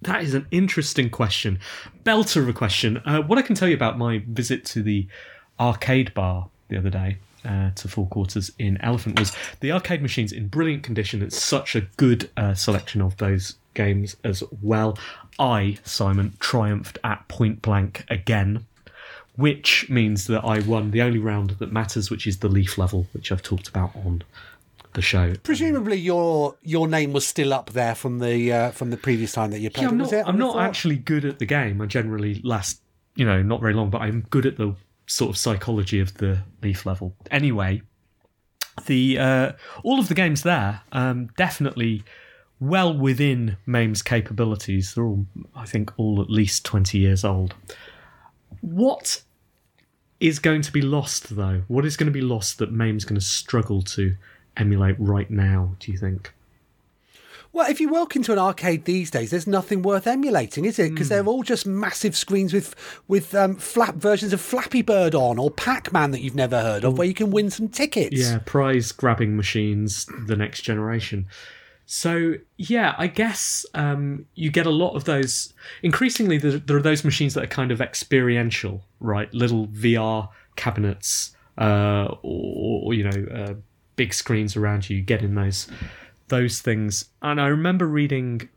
That is an interesting question. Belter of a question. Uh, what I can tell you about my visit to the arcade bar the other day, uh, to Four Quarters in Elephant, was the arcade machines in brilliant condition. It's such a good uh, selection of those games as well. I, Simon, triumphed at point blank again which means that I won the only round that matters, which is the leaf level, which I've talked about on the show. Presumably, your your name was still up there from the uh, from the previous time that you played. Yeah, I'm not, I'm not actually good at the game. I generally last, you know, not very long, but I'm good at the sort of psychology of the leaf level. Anyway, the uh, all of the games there um, definitely well within MAME's capabilities. They're all, I think, all at least 20 years old. What is going to be lost, though? What is going to be lost that MAME's going to struggle to emulate right now, do you think? Well, if you walk into an arcade these days, there's nothing worth emulating, is it? Hmm. Because they're all just massive screens with with um, flap versions of Flappy Bird on, or Pac Man that you've never heard of, where you can win some tickets. Yeah, prize grabbing machines, the next generation. So yeah, I guess um, you get a lot of those. Increasingly, there, are those machines that are kind of experiential, right? Little VR cabinets, uh, or, or you know, uh, big screens around you. Getting those those things. And I remember reading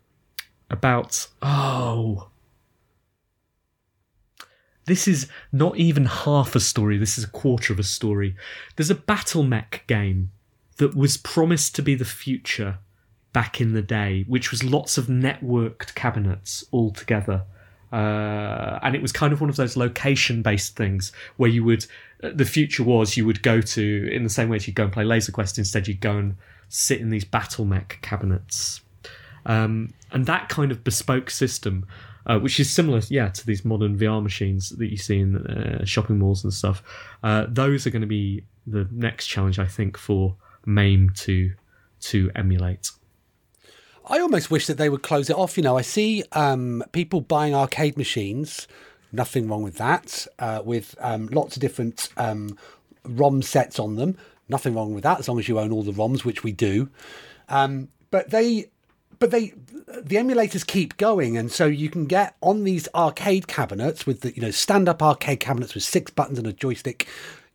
about oh. This is not even half a story. This is a quarter of a story. There's a battle mech game that was promised to be the future back in the day, which was lots of networked cabinets all together. Uh, and it was kind of one of those location based things where you would, uh, the future was you would go to, in the same way as you'd go and play Laser Quest, instead you'd go and sit in these battle mech cabinets. Um, and that kind of bespoke system, uh, which is similar, yeah, to these modern VR machines that you see in uh, shopping malls and stuff, uh, those are going to be the next challenge, I think, for MAME to to emulate. I almost wish that they would close it off. You know, I see um, people buying arcade machines. Nothing wrong with that. Uh, with um, lots of different um, ROM sets on them. Nothing wrong with that as long as you own all the ROMs, which we do. Um, but they, but they, the emulators keep going, and so you can get on these arcade cabinets with the you know stand-up arcade cabinets with six buttons and a joystick.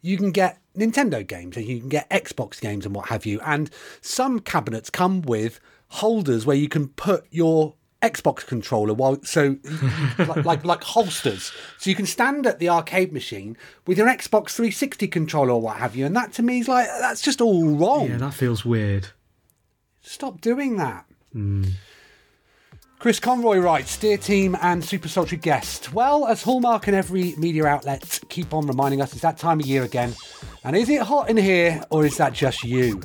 You can get Nintendo games and you can get Xbox games and what have you. And some cabinets come with holders where you can put your Xbox controller while so like, like like holsters. So you can stand at the arcade machine with your Xbox 360 controller or what have you. And that to me is like that's just all wrong. Yeah, that feels weird. Stop doing that. Hmm. Chris Conroy writes, Dear team and super sultry guest. Well, as Hallmark and every media outlet keep on reminding us, it's that time of year again. And is it hot in here or is that just you?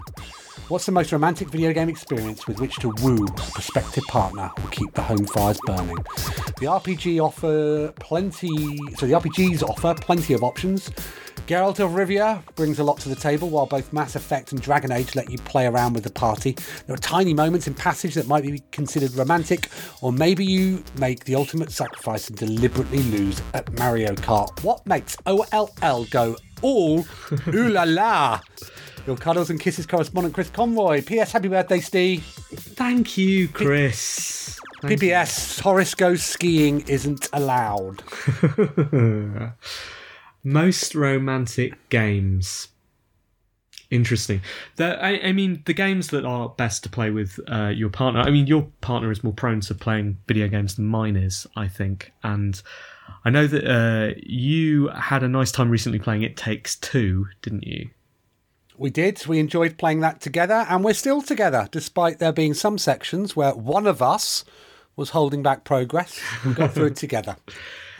What's the most romantic video game experience with which to woo a prospective partner or keep the home fires burning? The RPG offer plenty. So the RPGs offer plenty of options. Geralt of Rivia brings a lot to the table, while both Mass Effect and Dragon Age let you play around with the party. There are tiny moments in Passage that might be considered romantic, or maybe you make the ultimate sacrifice and deliberately lose at Mario Kart. What makes OLL go all ooh la la? Your cuddles and kisses correspondent Chris Conroy. P.S. Happy birthday, Steve. Thank you, Chris. You. PBS Horace goes skiing isn't allowed. Most romantic games. Interesting. The, I, I mean, the games that are best to play with uh, your partner. I mean, your partner is more prone to playing video games than mine is, I think. And I know that uh, you had a nice time recently playing It Takes Two, didn't you? We did. We enjoyed playing that together, and we're still together, despite there being some sections where one of us was holding back progress. We got through it together.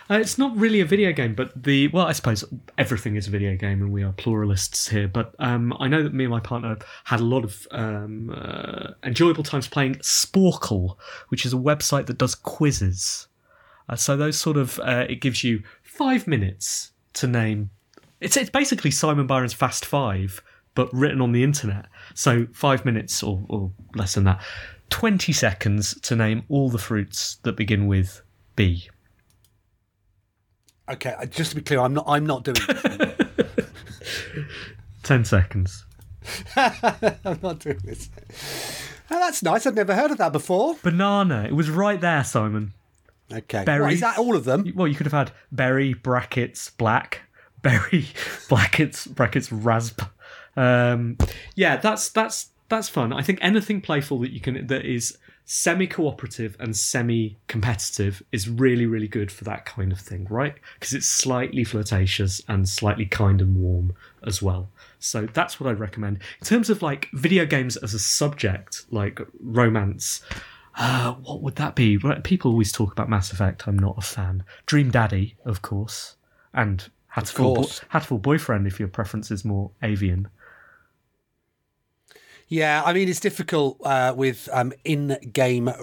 Uh, it's not really a video game, but the well, I suppose everything is a video game, and we are pluralists here. But um, I know that me and my partner had a lot of um, uh, enjoyable times playing Sporcle, which is a website that does quizzes. Uh, so those sort of uh, it gives you five minutes to name. It's it's basically Simon Byron's Fast Five, but written on the internet. So five minutes or, or less than that, twenty seconds to name all the fruits that begin with B. Okay, just to be clear, I'm not. I'm not doing. This. Ten seconds. I'm not doing this. Oh, that's nice. I've never heard of that before. Banana. It was right there, Simon. Okay, Berries. is that all of them? Well, you could have had berry brackets black, berry brackets brackets rasp. Um, yeah, that's that's that's fun. I think anything playful that you can that is semi-cooperative and semi-competitive is really really good for that kind of thing, right? Because it's slightly flirtatious and slightly kind and warm as well. So that's what I'd recommend. In terms of like video games as a subject, like romance, uh, what would that be? People always talk about Mass Effect. I'm not a fan. Dream Daddy, of course, and Hatoful, Bo-. Hatoful Boyfriend if your preference is more avian. Yeah, I mean it's difficult uh, with um, in-game r-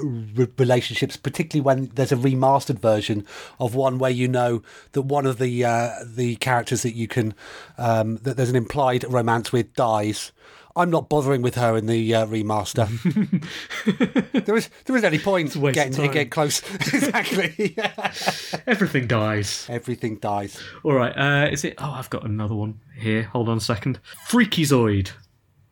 relationships, particularly when there's a remastered version of one where you know that one of the uh, the characters that you can um, that there's an implied romance with dies. I'm not bothering with her in the uh, remaster. there is there isn't any point getting getting close. exactly. Everything dies. Everything dies. All right. Uh, is it? Oh, I've got another one here. Hold on a second. Freakyzoid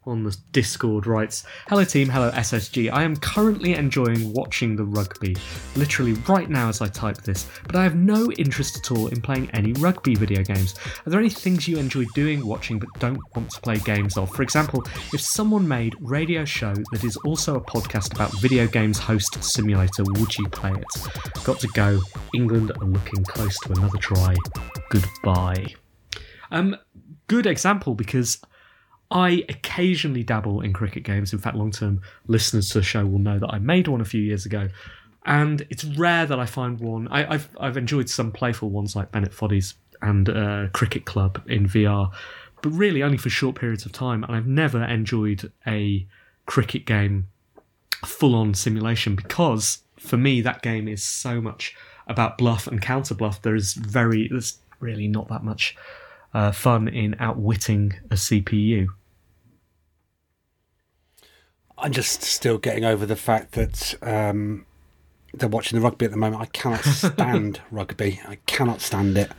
on the Discord writes, "Hello team, hello SSG. I am currently enjoying watching the rugby, literally right now as I type this, but I have no interest at all in playing any rugby video games. Are there any things you enjoy doing, watching, but don't want to play games of? For example, if someone made radio show that is also a podcast about video games host simulator, would you play it? Got to go. England are looking close to another try. Goodbye." Um, good example because I occasionally dabble in cricket games. In fact, long term listeners to the show will know that I made one a few years ago. And it's rare that I find one. I, I've, I've enjoyed some playful ones like Bennett Foddy's and uh, Cricket Club in VR, but really only for short periods of time. And I've never enjoyed a cricket game full on simulation because for me, that game is so much about bluff and counter bluff. There is very, there's really not that much uh, fun in outwitting a CPU. I'm just still getting over the fact that um, they're watching the rugby at the moment. I cannot stand rugby. I cannot stand it.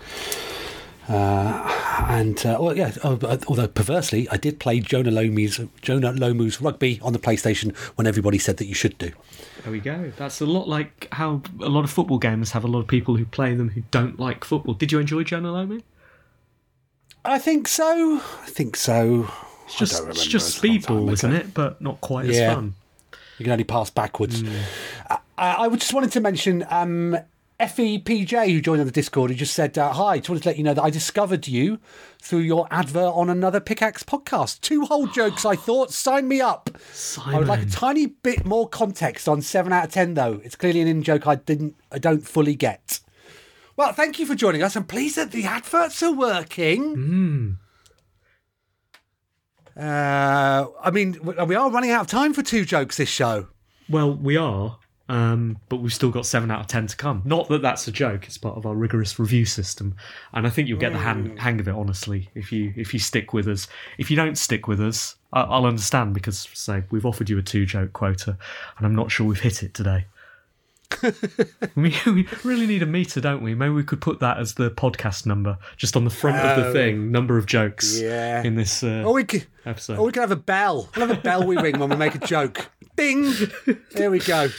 Uh, and uh, well, yeah, oh, although perversely, I did play Jonah Lomu's Jonah Lomu's rugby on the PlayStation when everybody said that you should do. There we go. That's a lot like how a lot of football games have a lot of people who play them who don't like football. Did you enjoy Jonah Lomu? I think so. I think so. It's just, it's just speedball, isn't it? But not quite as fun. You can only pass backwards. I, I just wanted to mention um, FEPJ, who joined on the Discord, who just said, uh, Hi, just wanted to let you know that I discovered you through your advert on another Pickaxe podcast. Two whole jokes, I thought. Sign me up. I would like a tiny bit more context on 7 out of 10, though. It's clearly an in joke I didn't, I don't fully get. Well, thank you for joining us. I'm pleased that the adverts are working. Uh, I mean, we are running out of time for two jokes this show. Well, we are, um, but we've still got seven out of ten to come. Not that that's a joke; it's part of our rigorous review system, and I think you'll get the hang, hang of it. Honestly, if you if you stick with us, if you don't stick with us, I, I'll understand because say we've offered you a two joke quota, and I'm not sure we've hit it today. we, we really need a meter, don't we? Maybe we could put that as the podcast number, just on the front of the thing. Number of jokes Yeah. in this uh, Or we could, episode. or we could have a bell. We'll have a bell we ring when we make a joke. Bing! There we go.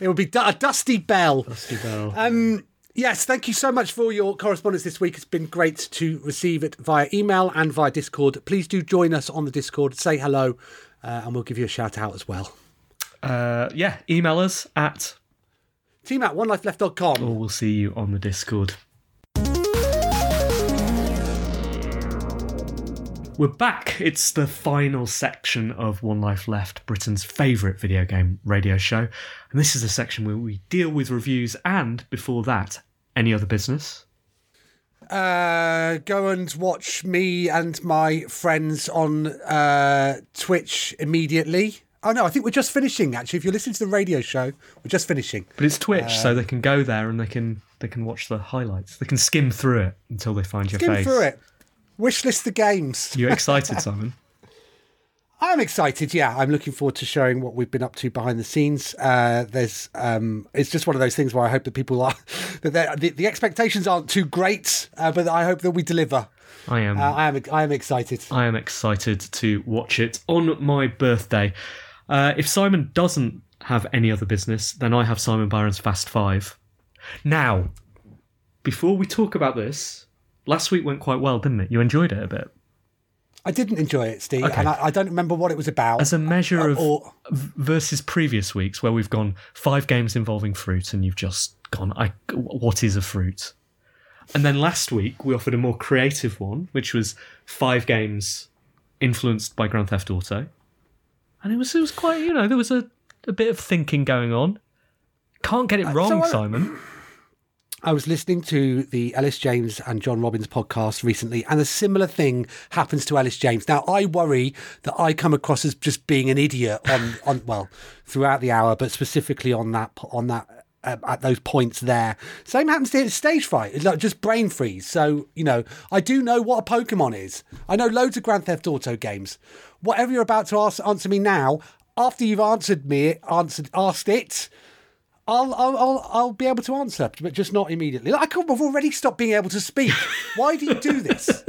It would be a dusty bell. Dusty Bell. Um, yes, thank you so much for your correspondence this week. It's been great to receive it via email and via Discord. Please do join us on the Discord, say hello, uh, and we'll give you a shout out as well. uh, yeah, email us at Team at onelifeleft.com. or we'll see you on the Discord. We're back. It's the final section of One Life Left, Britain's favourite video game radio show. And this is a section where we deal with reviews and, before that, any other business. Uh, go and watch me and my friends on uh, Twitch immediately. Oh no, I think we're just finishing. Actually, if you're listening to the radio show, we're just finishing. But it's Twitch, so they can go there and they can they can watch the highlights. They can skim through it until they find your Skim face. Skim through it. Wishlist the games. You're excited, Simon? I'm excited. Yeah, I'm looking forward to showing what we've been up to behind the scenes. Uh, there's, um, it's just one of those things where I hope that people are that the, the expectations aren't too great, uh, but I hope that we deliver. I am. Uh, I am, I am excited. I am excited to watch it on my birthday. Uh, if Simon doesn't have any other business, then I have Simon Byron's Fast Five. Now, before we talk about this, last week went quite well, didn't it? You enjoyed it a bit. I didn't enjoy it, Steve, Okay. and I, I don't remember what it was about. As a measure of or- versus previous weeks, where we've gone five games involving fruit, and you've just gone, "I what is a fruit?" And then last week we offered a more creative one, which was five games influenced by Grand Theft Auto, and it was it was quite you know there was a, a bit of thinking going on. Can't get it wrong, I- Simon. I was listening to the Elis James and John Robbins podcast recently, and a similar thing happens to Elis James. Now, I worry that I come across as just being an idiot on, on well, throughout the hour, but specifically on that on that uh, at those points there. Same happens to stage fright. It's like just brain freeze. So you know, I do know what a Pokemon is. I know loads of Grand Theft Auto games. Whatever you're about to ask, answer me now, after you've answered me, answered asked it. I'll, I'll, I'll, I'll be able to answer, but just not immediately. Like, I could have already stopped being able to speak. Why do you do this?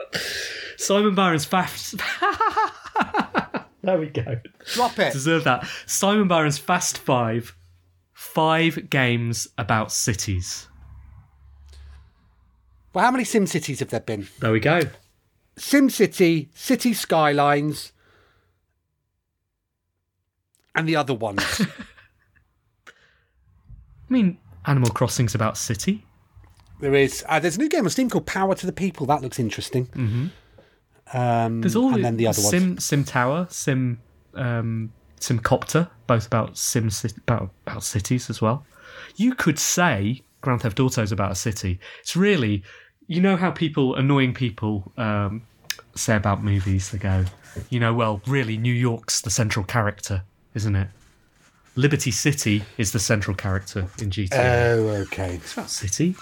Simon Byron's Fast. there we go. Drop it. Deserve that. Simon Byron's Fast Five. Five games about cities. Well, how many Sim Cities have there been? There we go. Sim City, City Skylines, and the other ones. I mean, Animal Crossing's about city. there is. Uh, there's a new game on Steam called Power to the People. That looks interesting. Mm-hmm. Um, There's all and then the other ones. Sim Sim Tower, Sim um, Sim Copter, both about Sim about about cities as well. You could say Grand Theft Auto is about a city. It's really, you know how people, annoying people, um, say about movies. They go, you know, well, really, New York's the central character, isn't it? Liberty City is the central character in GTA. Oh, okay. It's about city.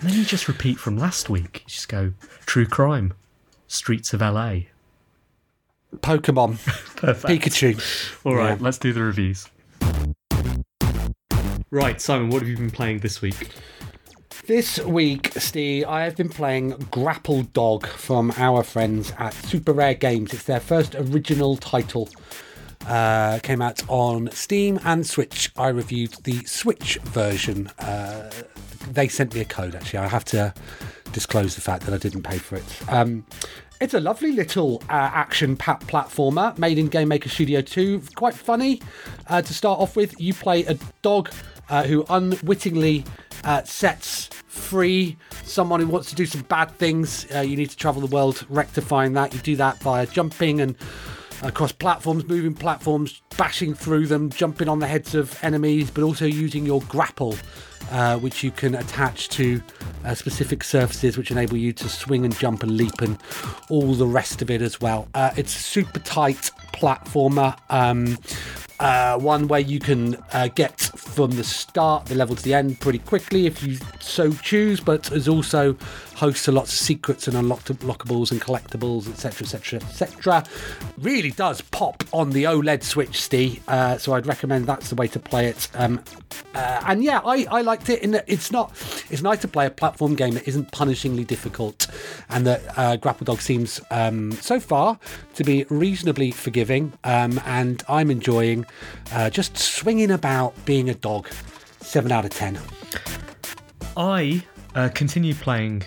And then you just repeat from last week. You just go true crime, streets of LA. Pokemon, Perfect. Pikachu. All right, Yeah. let's do the reviews. Right, Simon, what have you been playing this week? This week, Steve, I have been playing Grapple Dog from our friends at Super Rare Games. It's their first original title. Uh, came out on Steam and Switch. I reviewed the Switch version. Uh, they sent me a code, actually. I have to disclose the fact that I didn't pay for it. Um, it's a lovely little uh, action pat platformer made in Game Maker Studio 2. Quite funny uh, to start off with. You play a dog uh, who unwittingly uh, sets free someone who wants to do some bad things. Uh, you need to travel the world rectifying that. You do that via jumping and across platforms, moving platforms, bashing through them, jumping on the heads of enemies, but also using your grapple, uh, which you can attach to uh, specific surfaces, which enable you to swing and jump and leap and all the rest of it as well. Uh, it's a super tight platformer. Um, uh, one where you can uh, get from the start the level to the end pretty quickly if you so choose, but is also hosts a lots of secrets and unlockables and collectibles, etc., etc., etc. Really does pop on the OLED Switch, Steve. Uh, so I'd recommend that's the way to play it. Um, uh, and yeah, I, I liked it. In that it's not. It's nice to play a platform game that isn't punishingly difficult, and that uh, Grapple Dog seems um, so far to be reasonably forgiving. Um, and I'm enjoying uh, just swinging about being a dog. Seven out of ten. I uh, continue playing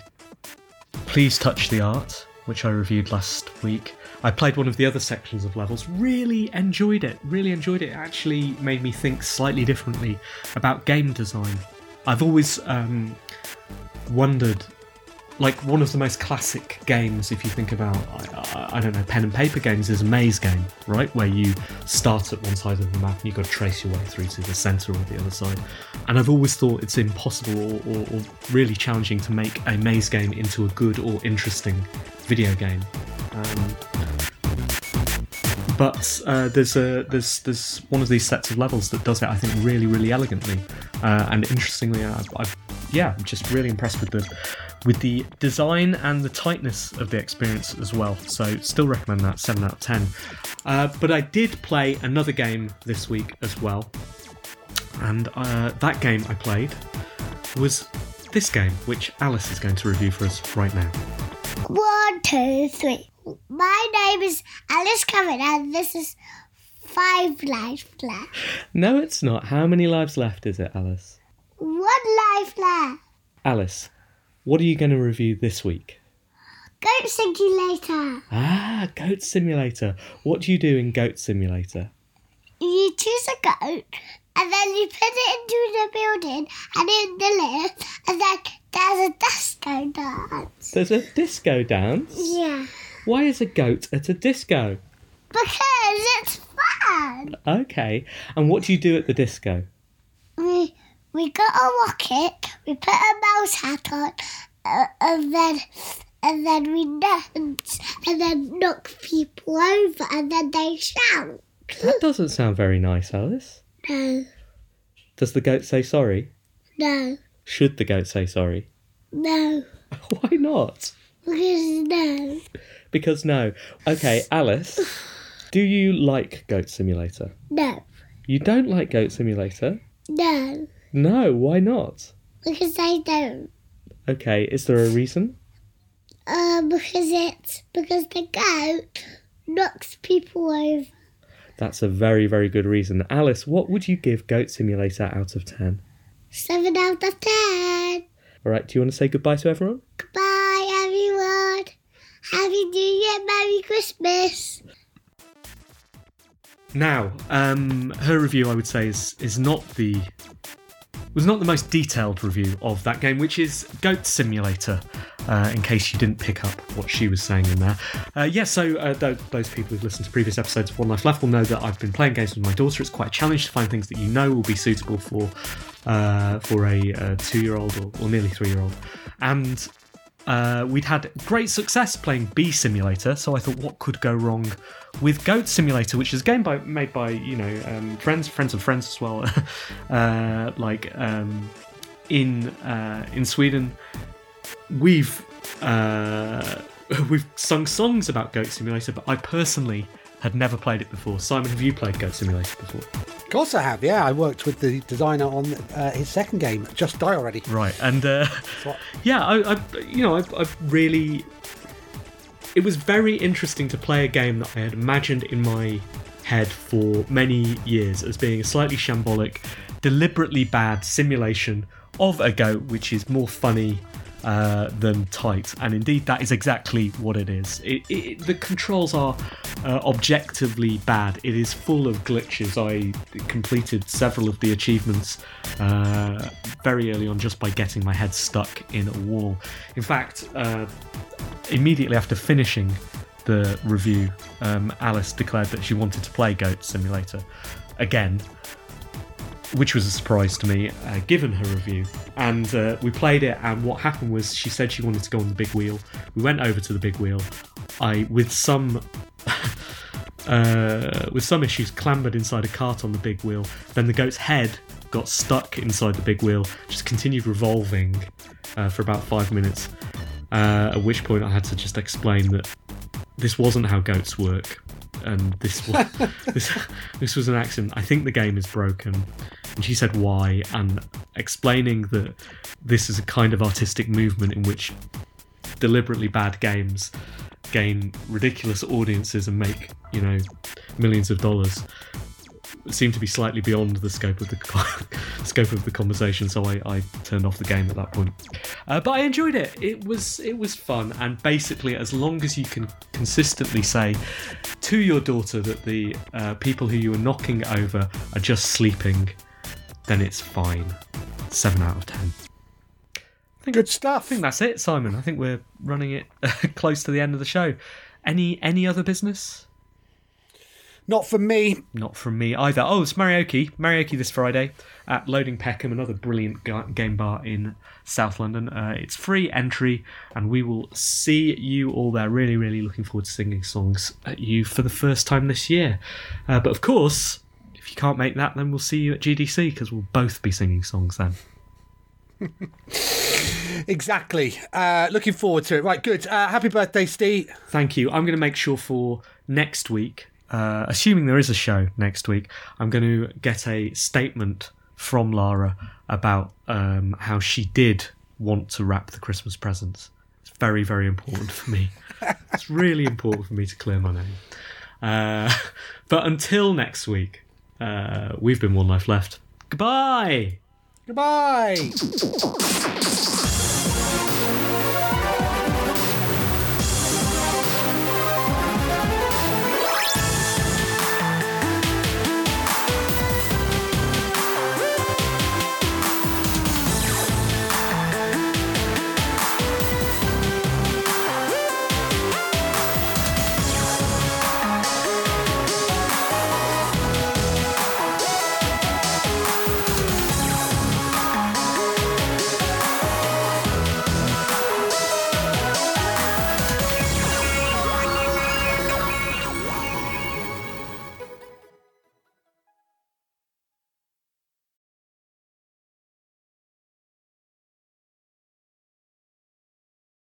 Please Touch the Art, which I reviewed last week. I played one of the other sections of levels, really enjoyed it, really enjoyed it. it actually made me think slightly differently about game design. I've always um, wondered like one of the most classic games if you think about I, I, don't know pen and paper games is a maze game right? Where you start at one side of the map and you've got to trace your way through to the center or the other side. And i've always thought it's impossible or, or, or really challenging to make a maze game into a good or interesting video game. Um, but uh, there's a there's there's one of these sets of levels that does it I think really really elegantly uh, and interestingly I've, I've yeah I'm just really impressed with the with the design and the tightness of the experience as well. So, still recommend that 7 out of 10. Uh, but I did play another game this week as well. And uh, that game I played was this game, which Alice is going to review for us right now. One, two, three. My name is Alice Cameron, and this is Five Lives Left. No, it's not. How many lives left is it, Alice? One life left. Alice, what are you going to review this week? Goat Simulator. Ah, Goat Simulator. What do you do in Goat Simulator? You choose a goat, and then you put it into the building and in the lift, and then there's a disco dance. There's a disco dance? Yeah. Why is a goat at a disco? Because it's fun. Okay. And what do you do at the disco? We we got a rocket, we put a mouse hat on, uh, and then and then we dance, and then knock people over, and then they shout. That doesn't sound very nice, Alice. No, Does the goat say sorry? no, Should the goat say sorry? no, Why not? because no, Because no. Okay, Alice, do you like Goat Simulator? no, You don't like Goat Simulator? no, No, why not? because I don't. Okay, is there a reason? Uh, because it's because the goat knocks people over. That's a very, very good reason. Alice, what would you give Goat Simulator out of 10? Seven out of ten. All right, do you want to say goodbye to everyone? Goodbye. Happy New Year, Merry Christmas. Now, um, her review, I would say, is is not the was not the most detailed review of that game, which is Goat Simulator. Uh, in case you didn't pick up what she was saying in there, uh, yeah. So uh, th- those people who've listened to previous episodes of One Life Left will know that I've been playing games with my daughter. It's quite a challenge to find things that you know will be suitable for uh, for a, uh two-year-old or, or nearly three-year-old, and uh, we'd had great success playing Bee Simulator, so I thought, what could go wrong with Goat Simulator, which is a game by, made by you know um, friends, friends of friends as well, uh, like um, in uh, in Sweden. We've uh, we've sung songs about Goat Simulator, but I personally had never played it before. Simon, have you played Goat Simulator before? Course I have, yeah. I worked with the designer on uh, his second game, Just Die Already. Right, and uh, yeah, I, I you know, I, I really, it was very interesting to play a game that I had imagined in my head for many years as being a slightly shambolic, deliberately bad simulation of a goat, which is more funny. Uh, than tight, and indeed that is exactly what it is. It, it, the controls are uh, objectively bad. It is full of glitches. I completed several of the achievements uh, very early on just by getting my head stuck in a wall. In fact, uh, immediately after finishing the review, um, Alice declared that she wanted to play Goat Simulator again, which was a surprise to me, uh, given her review. And uh, we played it, and what happened was she said she wanted to go on the big wheel. We went over to the big wheel. I, with some. Uh, with some issues, clambered inside a cart on the big wheel. Then the goat's head got stuck inside the big wheel, just continued revolving uh, for about five minutes. Uh, at which point, I had to just explain that this wasn't how goats work, and this was this, this was an accident. I think the game is broken. And she said why, and explaining that this is a kind of artistic movement in which deliberately bad games gain ridiculous audiences and make you know millions of dollars seemed to be slightly beyond the scope of the scope of the conversation so I, I turned off the game at that point uh, but I enjoyed it it was it was fun and basically as long as you can consistently say to your daughter that the uh, people who you are knocking over are just sleeping then it's fine 7 out of 10 Think, Good stuff. I think that's it, Simon. I think we're running it close to the end of the show. Any any other business? Not for me. Not from me either. Oh, it's Marioke. Marioke this Friday at Loading Peckham, another brilliant game bar in South London. Uh, it's free entry, and we will see you all there. Really, really looking forward to singing songs at you for the first time this year. Uh, but of course, if you can't make that, then we'll see you at GDC because we'll both be singing songs then. Exactly. Uh, looking forward to it. Right, good. Uh, happy birthday, Steve. Thank you. I'm going to make sure for next week, uh, assuming there is a show next week, I'm going to get a statement from Lara about um, how she did want to wrap the Christmas presents. It's very, very important for me. it's really important for me to clear my name. Uh, but until next week, uh, we've been One Life Left. Goodbye. Goodbye.